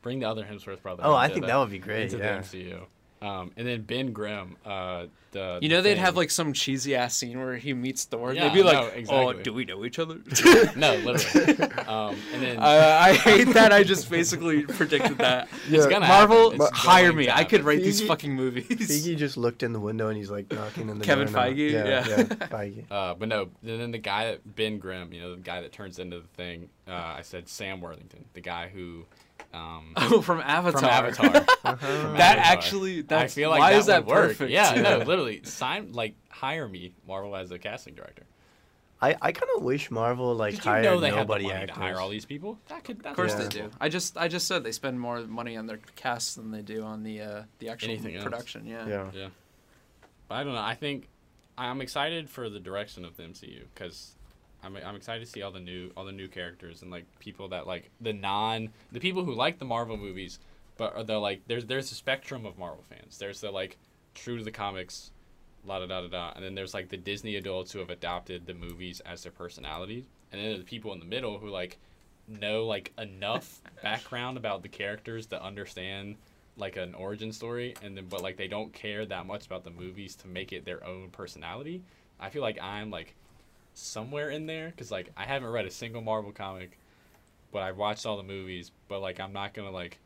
Bring the other Hemsworth brother. oh, I think the- that would be great. into Yeah. the MCU. Um, and then Ben Grimm, uh, the You know the they'd Thing. have like some cheesy ass scene where he meets Thor. Yeah, they'd be like, no, "Oh, exactly. do we know each other?" no, literally. um, and then Uh, I hate that. I just basically predicted that. it's gonna Marvel, happen. It's hire me. I could happen. write these fucking movies. Feige just looked in the window and he's like knocking in the Kevin door now. Feige? Yeah, Yeah. yeah, Feige. Uh, but no, and then the guy that Ben Grimm, you know, the guy that turns into the thing. Uh, I said Sam Worthington, the guy who. Um, Oh, from Avatar. from Avatar. Uh-huh. From That Avatar. actually, that's I feel like why that is that work. perfect? Yeah, no, literally, sign like hire me, Marvel, as a casting director. I, I kind of wish Marvel like Did you hired know they had the nobody money actors. to hire all these people? That could, that's Of course Yeah. they do. I just, I just said they spend more money on their casts than they do on the, uh, the actual Anything else. production. Yeah. Yeah. Yeah, but I don't know. I think I'm excited for the direction of the MCU because I'm I'm excited to see all the new all the new characters and like people that like the non the people who like the Marvel movies, but are the like there's there's a spectrum of Marvel fans. There's the like true to the comics, la da da da da, and then there's like the Disney adults who have adopted the movies as their personalities, and then there's the people in the middle who like know like enough background about the characters to understand like an origin story and then but like they don't care that much about the movies to make it their own personality i feel like i'm like somewhere in there because like i haven't read a single marvel comic but i've watched all the movies but like i'm not gonna like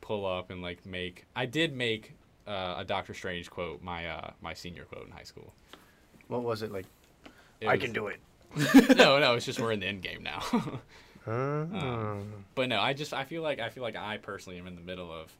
pull up and like make i did make uh, a doctor strange quote my uh my senior quote in high school What was it like? It I was- can do it. no no it's just we're in the end game now Oh. But no, I just I feel like I feel like I personally am in the middle of,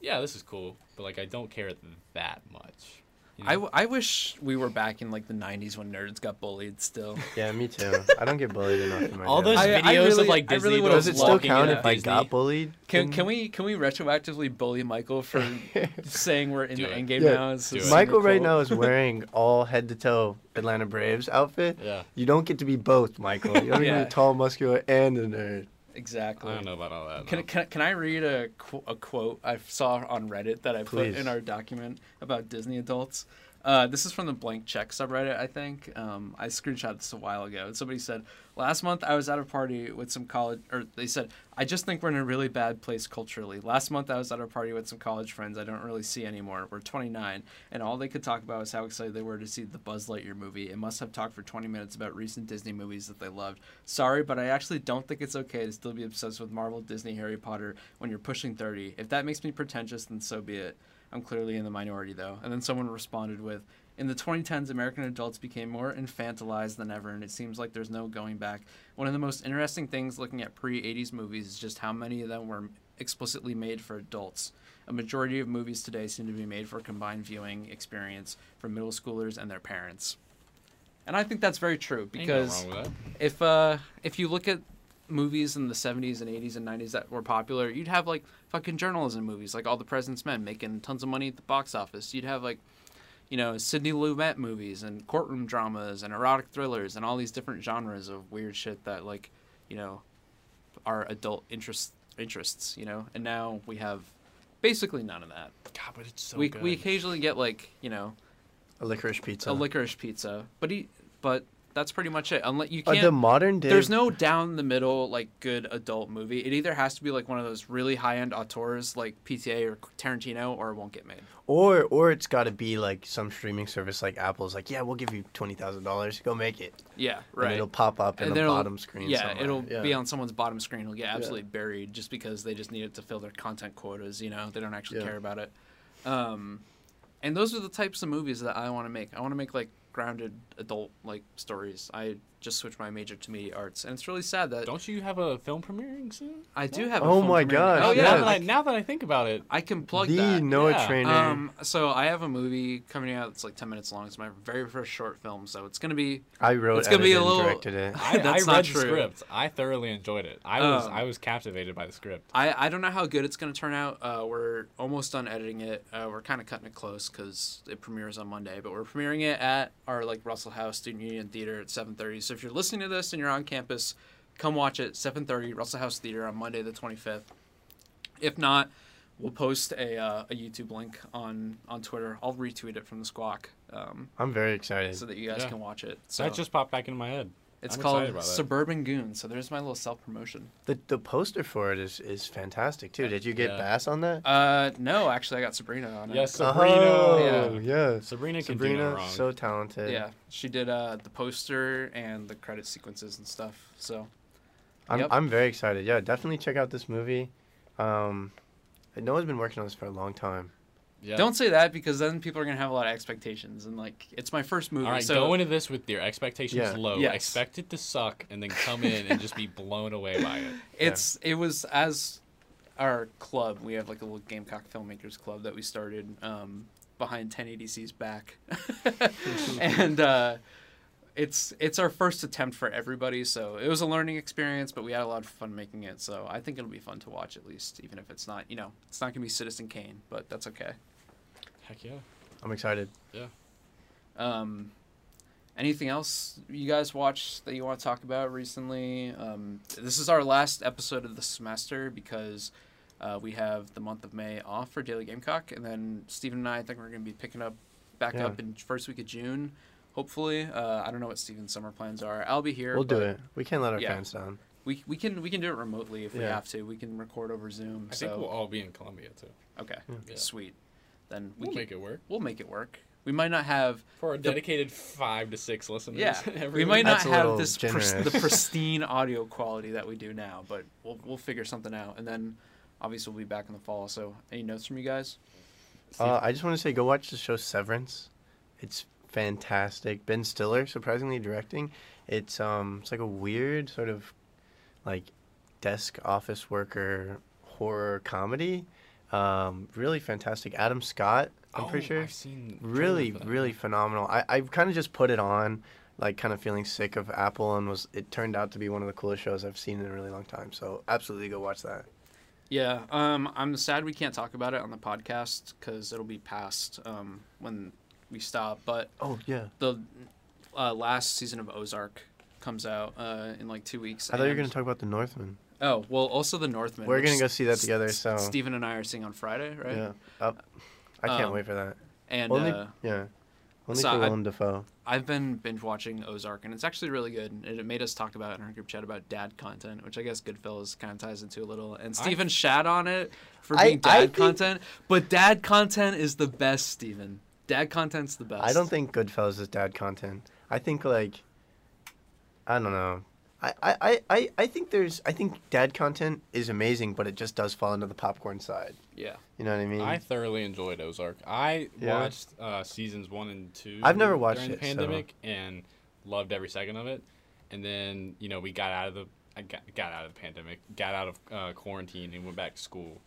yeah, this is cool, but like I don't care that much. You I, know? w- I wish we were back in like the 90s when nerds got bullied still. yeah, me too. I don't get bullied enough in my all day. those I- I videos really- of like I Disney really adults Does it still walking count if I Disney. got bullied? Can, can we can we retroactively bully Michael for saying we're in Do the it. end game Yeah. now? It's Do a it. Michael right now is wearing all head to toe Atlanta Braves outfit. Yeah, You don't get to be both, Michael. You don't get to be tall, muscular, and a nerd. Exactly. I don't know about all that. Can, no. can, can I read a, qu- a quote I saw on Reddit that I Please. put in our document about Disney adults? Uh, this is from the Blank Check subreddit, I think. Um, I screenshot this a while ago. Somebody said, Last month I was at a party with some college, or they said, I just think we're in a really bad place culturally. Last month I was at a party with some college friends I don't really see anymore. We're 29, and all they could talk about was how excited they were to see the Buzz Lightyear movie and must have talked for 20 minutes about recent Disney movies that they loved. Sorry, but I actually don't think it's okay to still be obsessed with Marvel, Disney, Harry Potter when you're pushing 30. If that makes me pretentious, then so be it. I'm clearly in the minority though. And then someone responded with, in the 2010s, American adults became more infantilized than ever, and it seems like there's no going back. One of the most interesting things looking at pre 80s movies is just how many of them were explicitly made for adults. A majority of movies today seem to be made for a combined viewing experience for middle schoolers and their parents. And I think that's very true because wrong with that. if uh if you look at movies in the 70s and 80s and 90s that were popular you'd have like fucking journalism movies like all the president's men making tons of money at the box office you'd have like you know sidney lumet movies and courtroom dramas and erotic thrillers and all these different genres of weird shit that like you know are adult interest interests you know and now we have basically none of that God, but it's so we, good. we occasionally get like you know A licorice pizza. a licorice pizza but he but that's pretty much it unless you Uh, can't the modern day. there's no down the middle like good adult movie. It either has to be like one of those really high end auteurs like PTA or Tarantino, or it won't get made. Or or it's got to be like some streaming service like Apple's like, yeah, we'll give you twenty thousand dollars, go make it. Yeah, And right. it'll pop up in And the bottom screen. Yeah, somewhere. it'll Yeah. be on someone's bottom screen. It'll get absolutely buried just because they just need it to fill their content quotas. You know, they don't actually Yeah. care about it. Um, and those are the types of movies that I want to make. I want to make like grounded adult like stories. I just switched my major to media arts, and it's really sad that Don't you have a film premiering soon? I do have. A film. Oh my premiere. gosh, Oh now, yeah, that I, now that I think about it, I can plug the that. Noah Yeah. Trainor. Um, so I have a movie coming out. It's like ten minutes long. It's my very first short film, so it's gonna be. I wrote, it's gonna be a little- directed it. I, I That's read not the script. I thoroughly enjoyed it. I was Um, I was captivated by the script. I, I don't know how good it's gonna turn out. Uh, we're almost done editing it. Uh, we're kind of cutting it close because it premieres on Monday. But we're premiering it at our like Russell House Student Union Theater at seven thirty. So if you're listening to this and you're on campus, come watch it seven thirty Russell House Theater on Monday the twenty fifth. If not, we'll post a, uh, a YouTube link on on Twitter. I'll retweet it from the Squawk um, I'm very excited. so that you guys Yeah. can watch it. So that just popped back into my head. It's I'm called excited that. Suburban Goon. So there's my little self promotion. The the poster for it is is fantastic too. Did you get Yeah. Bass on that? Uh, no, actually, I got Sabrina on it. Yes, Sabrina. Oh, yeah. Sabrina can do no Sabrina, wrong. so talented. Yeah, she did uh, the poster and the credit sequences and stuff. So I'm Yep. I'm very excited. Yeah, definitely check out this movie. Um, Noah's been working on this for a long time. Yeah. don't say that because then people are gonna have a lot of expectations and like it's my first movie. All right, so go into this with your expectations Yeah. low. Yes. Expect it to suck, and then come in and just be blown away by it. it's it was as our club. We have like a little Gamecock filmmakers club that we started um, behind 1080c's back, and uh, it's it's our first attempt for everybody. So it was a learning experience, but we had a lot of fun making it. So I think it'll be fun to watch at least, even if it's not you know it's not gonna be Citizen Kane, but that's okay. Heck yeah. I'm excited. Yeah. Um, anything else you guys watched that you want to talk about recently? Um, this is our last episode of the semester because uh, we have the month of May off for Daily Gamecock, and then Stephen and I, I think we're going to be picking up back Yeah. up in first week of June. Hopefully, uh, I don't know what Stephen's summer plans are. I'll be here. We'll do it. We can't let our yeah. fans down. We, we can we can do it remotely if we have to. We can record over Zoom. I so think we'll all be in Columbia too. okay, Yeah. sweet. Then we We'll can make it work we'll make it work. We might not have for our The- dedicated five to six listeners. Yeah, every we might week. not have this pris- generous. the pristine audio quality that we do now, but we'll we'll figure something out. And then obviously we'll be back in the fall. So any notes from you guys? Uh, I just want to say, go watch the show Severance. It's fantastic. Ben Stiller, surprisingly directing. It's um, it's like a weird sort of, like, desk office worker horror comedy. Um, really fantastic. Adam Scott, I'm pretty Oh, sure. I've seen really, trailer for that. really phenomenal. I I kind of just put it on, like, kind of feeling sick of Apple, and was it turned out to be one of the coolest shows I've seen in a really long time. So absolutely go watch that. Yeah, um, I'm sad we can't talk about it on the podcast because it'll be past um, when we stop. But Oh yeah. the uh, last season of Ozark comes out uh, in like two weeks. I thought you were gonna talk about the Northman. Oh well, also the Northman. We're gonna go see that S- together, S- so- Stephen and I are seeing on Friday, right? Yeah. Up. I can't Um, wait for that. And Only, uh, yeah. Only so for I- Willem Dafoe. I've been binge watching Ozark, and it's actually really good. And it made us talk about in our group chat about dad content, which I guess Goodfellas kind of ties into a little. And I- shat on it for being I dad think- content, but dad content is the best, Stephen. Dad content's the best. I don't think Goodfellas is dad content. I think like, I don't know. I, I, I- I, I think there's I think dad content is amazing, but it just does fall into the popcorn side. Yeah. You know what I mean? I thoroughly enjoyed Ozark. I Yeah. watched uh, seasons one and two. I've never watched during it, the so- pandemic and loved every second of it. And then you know we got out of the I got, got out of the pandemic, got out of uh, quarantine, and went back to school.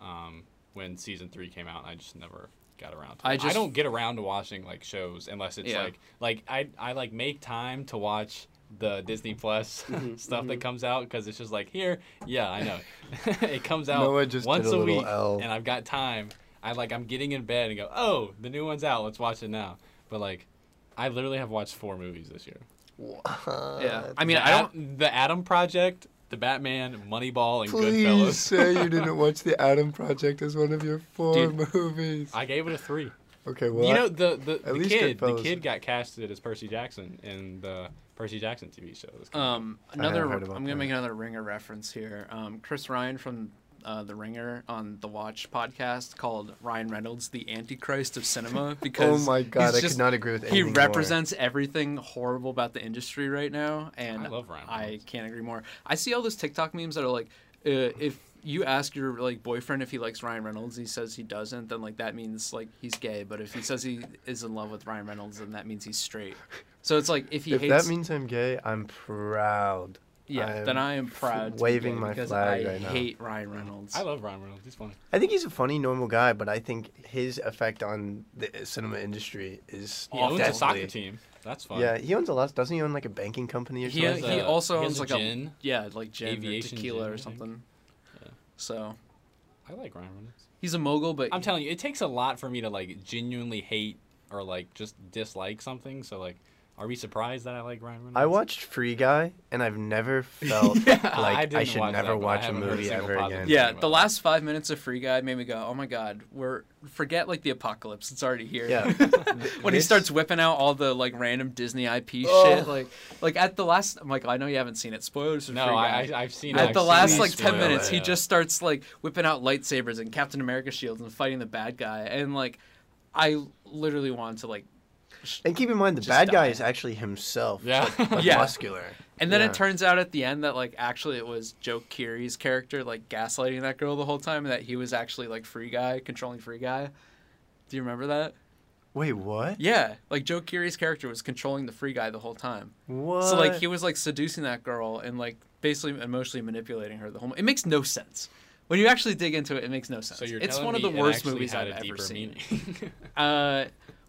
Um, when season three came out, and I just never got around. to It. I just I don't get around to watching like shows unless it's Yeah. like like I I like make time to watch the Disney Plus Mm-hmm, stuff that comes out because it's just like here, yeah, I know, it comes out just once a a, week, L. and I've got time. I like I'm getting in bed and go, oh, the new one's out. Let's watch it now. But like, I literally have watched four movies this year. Yeah. I mean, the I don't. Ad- the Adam Project, The Batman, Moneyball, and Please Goodfellas. say you didn't watch the Adam Project as one of your four Dude. movies. I gave it a three. Okay, well, you I- know the the, the least kid the kid got casted as Percy Jackson in the Percy Jackson TV show. that's. Um, I have another. I'm gonna that. make another Ringer reference here. Um, Chris Ryan from uh, the Ringer on the Watch podcast called Ryan Reynolds the Antichrist of cinema because oh my god, I just- could not agree with he anything more. represents everything horrible about the industry right now, and I love Ryan I can't agree more. I see all those TikTok memes that are like, uh, if you ask your like boyfriend if he likes Ryan Reynolds, he says he doesn't, then like that means like he's gay. But if he says he is in love with Ryan Reynolds, then that means he's straight. So it's like if he if hates, that means I'm gay, I'm proud. yeah, I'm then I am proud. to be waving gay my because flag I right now. hate Ryan Reynolds. I love Ryan Reynolds. He's funny. I think he's a funny, normal guy, but I think his effect on the cinema industry is oh, He owns a soccer team. That's fun. Yeah, he owns a lot. Doesn't he own like a banking company or he something? has he a- also he has owns a like gin, a yeah like gin or tequila gin, or I think. something. So I like Ryan Reynolds. he's a mogul, but I'm telling you, it takes a lot for me to like genuinely hate or like just dislike something. So like, are we surprised that I like Ryan Reynolds? I watched Free Guy, and I've never felt I like I, didn't should watch never that, watch a haven't heard a movie ever again. Yeah, the last five minutes of Free Guy made me go, "Oh my god, we're forget like the apocalypse. It's already here." Yeah. when he starts whipping out all the like random Disney IP Oh. shit, like like at the last, I'm like, oh, I know you haven't seen it. Spoilers for No, Free I, Guy. I I've seen. It. At I've the last these like ten minutes, it, he just starts like whipping out lightsabers and Captain America shields and fighting the bad guy, and like, I literally wanted to like And keep in mind, the Just bad guy is actually himself. Yeah. but, but Yeah. muscular. And then Yeah. it turns out at the end that like actually it was Joe Keery's character like gaslighting that girl the whole time, and that he was actually like free guy controlling free guy. Do you remember that? Wait, what? Yeah, like Joe Keery's character was controlling the free guy the whole time. What? So like he was like seducing that girl and like basically emotionally manipulating her the whole. It makes no sense. When you actually dig into it, it makes no sense. So you're it's telling one of me the it worst actually movies had I've a ever deeper seen. meaning? Uh,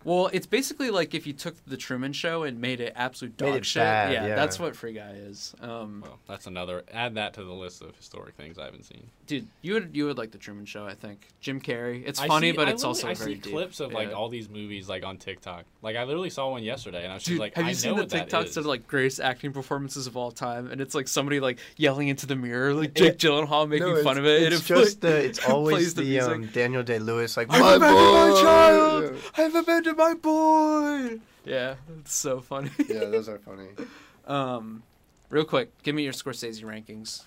well, it's basically like if you took the Truman Show and made it absolute Made dog it shit. bad, yeah, yeah. that's what Free Guy is. Um, well, that's another. Add that to the list of historic things I haven't seen. dude, you would you would like the Truman Show, I think. Jim Carrey. It's I funny, see- but I it's literally- also I very see deep. clips of like all these movies like on TikTok. Like I literally saw one yesterday, and I was just like, have I you know seen the TikToks of like greatest acting performances of all time? And it's like somebody like yelling into the mirror, like Jake Gyllenhaal making No, fun it's- of it. and It's it just play- the. It's always the the, um, Daniel Day Lewis like I've my abandoned my boy!" child. I've abandoned my boy. Yeah, it's so funny. Yeah, those are funny. um, real quick, give me your Scorsese rankings.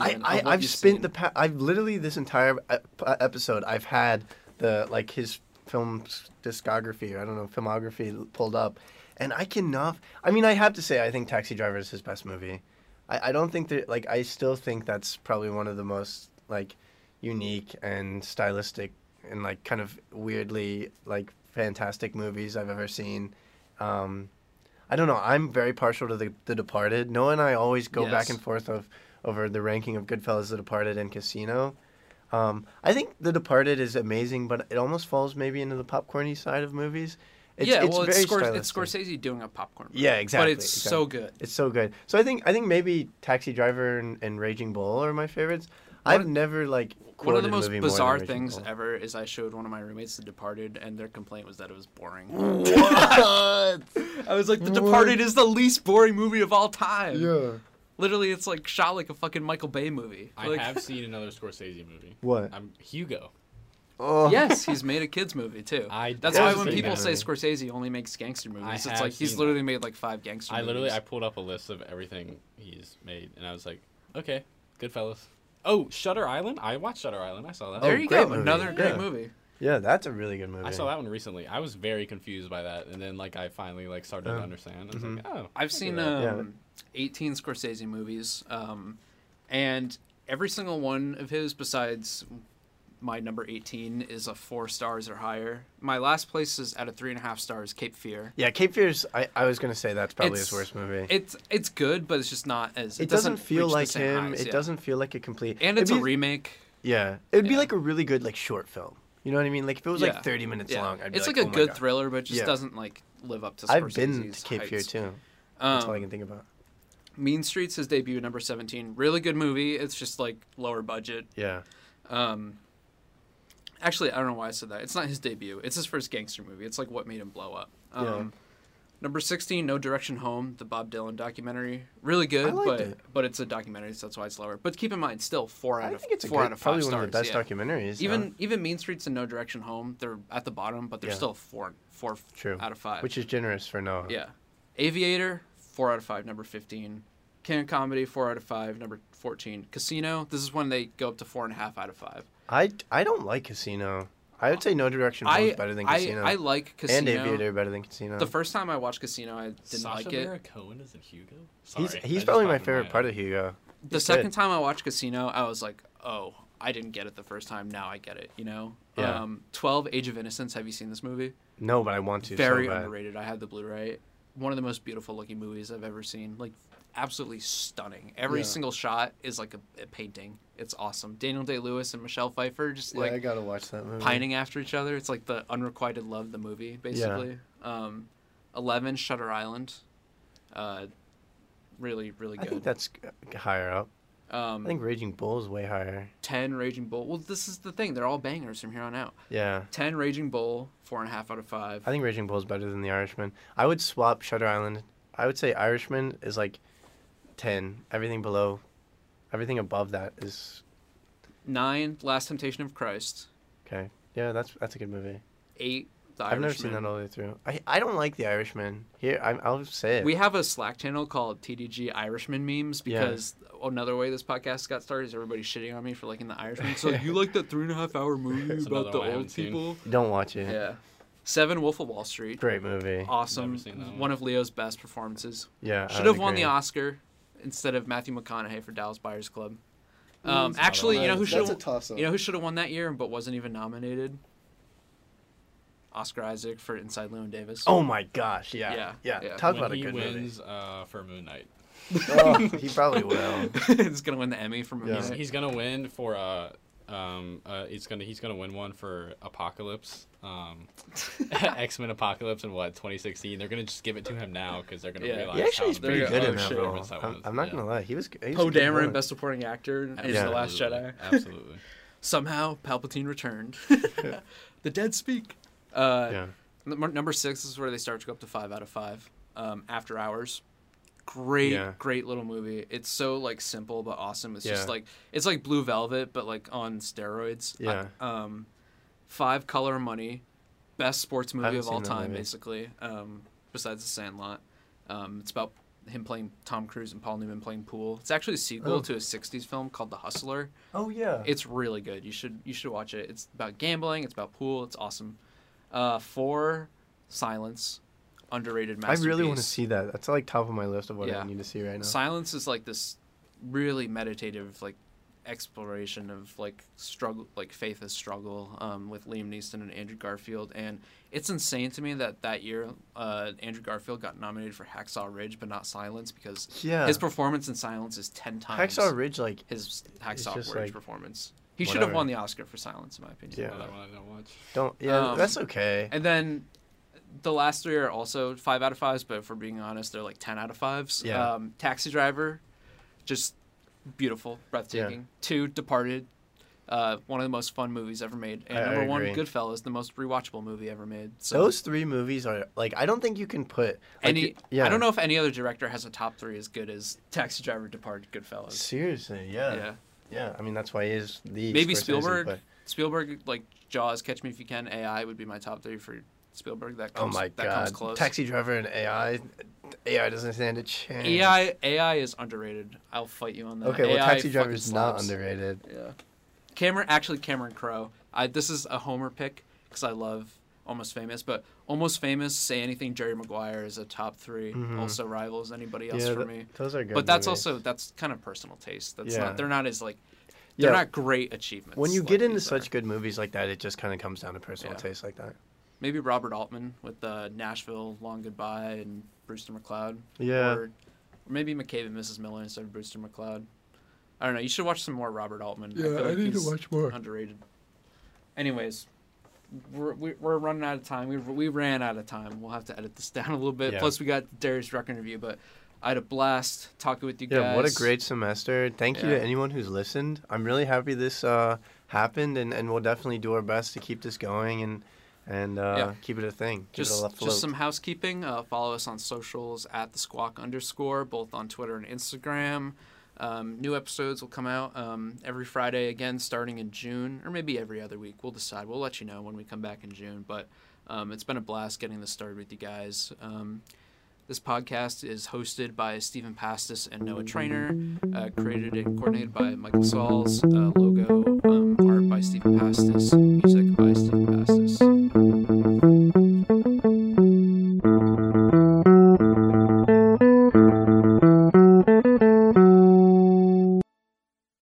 I, Stephen, I of what I've spent seen. the pa- I've literally this entire uh, episode I've had the like his film discography or I don't know filmography pulled up, and I cannot. I mean, I have to say I think Taxi Driver is his best movie. I, I don't think that like I still think that's probably one of the most like unique and stylistic and like kind of weirdly like fantastic movies I've ever seen. Um, I don't know. I'm very partial to the The Departed. Noah and I always go back and forth of over the ranking of Goodfellas, The Departed, and Casino. Um, I think The Departed is amazing, but it almost falls maybe into the popcorny side of movies. It's, yeah, it's well, it's, Scors- it's. Scorsese doing a popcorn. Movie, Yeah, exactly. But it's so good. It's so good. So I think I think maybe Taxi Driver and, and Raging Bull are my favorites. I've never like One of the most movie more than bizarre things Bull. ever is I showed one of my roommates The Departed, and their complaint was that it was boring. What? I was like, The What? Departed is the least boring movie of all time. yeah. Literally, it's like shot like a fucking Michael Bay movie. I Like- have seen another Scorsese movie. What? I'm Hugo. Oh. yes, he's made a kids movie too. I That's why when people that say. Scorsese only makes gangster movies, I it's like he's seen literally made like five gangster I movies. literally I pulled up a list of everything he's made, and I was like, okay, Goodfellas. Oh, Shutter Island. I watched Shutter Island. I saw that. there Oh, you go, movie. another great Yeah. movie. Yeah, that's a really good movie. I saw that one recently. I was very confused by that, and then like I finally like started to Oh. understand. I was Mhm. like, oh, I've seen get that. Yeah. um, 18 Scorsese movies, um, and every single one of his, besides my number 18, is a four stars or higher. My last place is at a three and a half stars, Cape Fear. Yeah, Cape Fear's. I, I was gonna say that's probably It's- his worst movie. It's it's good, but it's just not as it doesn't, feel reach the like him. highs, it yeah. doesn't feel like a complete. and it's it'd a remake. Yeah, it'd be like a really good like short film. You know what I mean? Like if it was Yeah. like thirty minutes Yeah. long, I'd be it's like, like, a "Oh good God." thriller, but it just Yeah. doesn't like live up to. I've been to Cape Fear too. That's all I Um, can think about. Mean Streets his debut, number 17. Really good movie. It's just like lower budget. Yeah. Um, actually, I don't know why I said that. It's not his debut. It's his first gangster movie. It's like what made him blow up. Um, Yeah. Number 16, No Direction Home, the Bob Dylan documentary. Really good, but it. but it's a documentary, so that's why it's lower. But keep in mind, still four out I of think it's a four good, out of five probably stars. one of the best yeah. documentaries. Even huh? even Mean Streets and No Direction Home, they're at the bottom, but they're Yeah. still four four True. out of five. which is generous for Noah. Yeah. Aviator, four out of five, number fifteen. Can Comedy, four out of five, number fourteen. Casino, this is when they go up to four and a half out of five. I, I don't like Casino. I would say No Direction Home I, is better than I, Casino. I like Casino. and Aviator better than Casino. The first time I watched Casino, I didn't Sacha like it. Baron Cohen is in Hugo. Sorry, he's he's probably my favorite head. part of Hugo. The He's second good. time I watched Casino, I was like, oh, I didn't get it the first time. Now I get it. You know. Yeah. Um, Twelve: Age of Innocence. Have you seen this movie? No, but I want to. Very so underrated. I have the Blu-ray. One of the most beautiful looking movies I've ever seen. Like absolutely stunning. Every Yeah. single shot is like a, a painting. It's awesome. Daniel Day Lewis and Michelle Pfeiffer just Yeah, like I gotta watch that movie. pining after each other. It's like the unrequited love, the movie, basically. Um, Eleven, Shutter Island. Uh, really, really I good. think that's higher up. um, I think Raging Bull is way higher. ten, Raging Bull. Well, this is the thing. They're all bangers from here on out. Yeah. Ten, Raging Bull, four and a half out of five. I think Raging Bull is better than The Irishman. I would swap Shutter Island. I would say Irishman is like 10. Everything below, everything above that is Nine, Last Temptation of Christ. okay. Yeah, that's that's a good movie. Eight, The Irishman. I've never seen that all the way through. I I don't like The Irishman. Here, I, I'll say it. We have a Slack channel called TDG Irishman memes Yeah. because another way this podcast got started is everybody shitting on me for liking the Irishman. So you like that three and a half hour movie That's about the one I haven't old seen. people? don't watch it. Yeah. Seven, Wolf of Wall Street. Great movie. Awesome. Never seen that one. One of Leo's best performances. Yeah. Should have won the. Oscar instead of Matthew McConaughey for Dallas Buyers Club. Mm, Um, actually, you know who should have you know who should have won that year but wasn't even nominated? Oscar Isaac for Inside Llewyn Davis. Oh my gosh! Yeah. Yeah, Yeah. yeah. Talk when about a he good wins uh, for Moon Knight. oh, he probably will. He's gonna win the Emmy for Moon Yeah. He's, he's gonna win for uh um uh he's gonna he's gonna win one for Apocalypse um X Men Apocalypse in what 2016 they're gonna just give it to him now because they're gonna Yeah. realize He actually how is pretty There good in that role. I'm, I'm not yeah. gonna lie. He was. He was Poe good Dameron, villain. Best Supporting Actor in Yeah. The Last Jedi. Absolutely. Somehow Palpatine returned. the dead speak. Uh, Yeah. Number six is where they start to go up to five out of five. Um, After Hours. Great, Yeah. great little movie. It's so like simple but awesome. It's just like it's like Blue Velvet but like on steroids. Yeah. I- um, Five Color Money, best sports movie of all time, movie. basically. Um, besides The Sandlot. Um, it's about him playing Tom Cruise and Paul Newman playing pool. It's actually a sequel Oh. to a '60s film called The Hustler. Oh yeah. It's really good. You should you should watch it. It's about gambling. It's about pool. It's awesome. Uh, four, Silence, underrated I really want to see that. That's like top of my list of what Yeah. I need to see right now. Silence is like this really meditative like exploration of like struggle, like faith as struggle, um, with Liam Neeson and Andrew Garfield, and it's insane to me that that year uh, Andrew Garfield got nominated for Hacksaw Ridge but not Silence because yeah. his performance in Silence is ten times Hacksaw Ridge, like his Hacksaw Ridge like- performance. He should have won the Oscar for Silence, in my opinion. Yeah. That one I don't watch. don't. Yeah, Um, that's okay. And then the last three are also five out of fives, but if we're being honest, they're like ten out of fives. Yeah. Um, Taxi Driver, just beautiful, breathtaking. Two, Departed, uh, one of the most fun movies ever made. And I- I number one, agree. Goodfellas, the most rewatchable movie ever made. So Those three movies are like I don't think you can put like, any, Yeah. I don't know if any other director has a top three as good as Taxi Driver, Departed, Goodfellas. Seriously, yeah. yeah. yeah, I mean that's why he is the Maybe Scorsese, Spielberg. but- Spielberg, like Jaws, Catch Me If You Can, AI would be my top three for Spielberg. That oh comes, my that comes god, close. Taxi Driver and AI, AI doesn't stand a chance. AI AI is underrated. I'll fight you on that. Okay, well, AI Taxi Driver is not underrated. Yeah. Cameron, actually, Cameron Crowe. I this is a homer pick because I love Almost Famous, but Almost Famous, Say Anything, Jerry Maguire is a top 3 Mhm. Also rivals anybody else yeah, for th- me. those are good. But that's movies. also that's kind of personal taste. That's Yeah. not they're not as like they're Yeah. not great achievements. when you like get into such are. good movies like that, it just kind of comes down to personal taste like that. Maybe Robert Altman with uh, Nashville, Long Goodbye, and Brewster McCloud. Yeah. Or maybe McCabe and Mrs. Miller instead of Brewster McCloud. I don't know. You should watch some more Robert Altman. Yeah, feel like he's more. Underrated. Anyways, we're, we- we're running out of time. We, we ran out of time. We'll have to edit this down a little bit. Yeah. Plus, we got Darius Rucker interview, but I had a blast talking with you Yeah, guys. what a great semester. Thank you to anyone who's listened. I'm really happy this uh, happened, and, and we'll definitely do our best to keep this going and and uh, yeah. keep it a thing. Keep just, just some housekeeping. Uh, follow us on socials at the squawk underscore, both on Twitter and Instagram. Um, new episodes will come out um, every Friday again, starting in June, or maybe every other week. We'll decide. We'll let you know when we come back in June. But um, it's been a blast getting this started with you guys. Um, this podcast is hosted by Stephen Pastis and Noah Trainor, uh, created and coordinated by Michael Sauls, uh, logo um, art by Stephen Pastis, music by Stephen Pastis.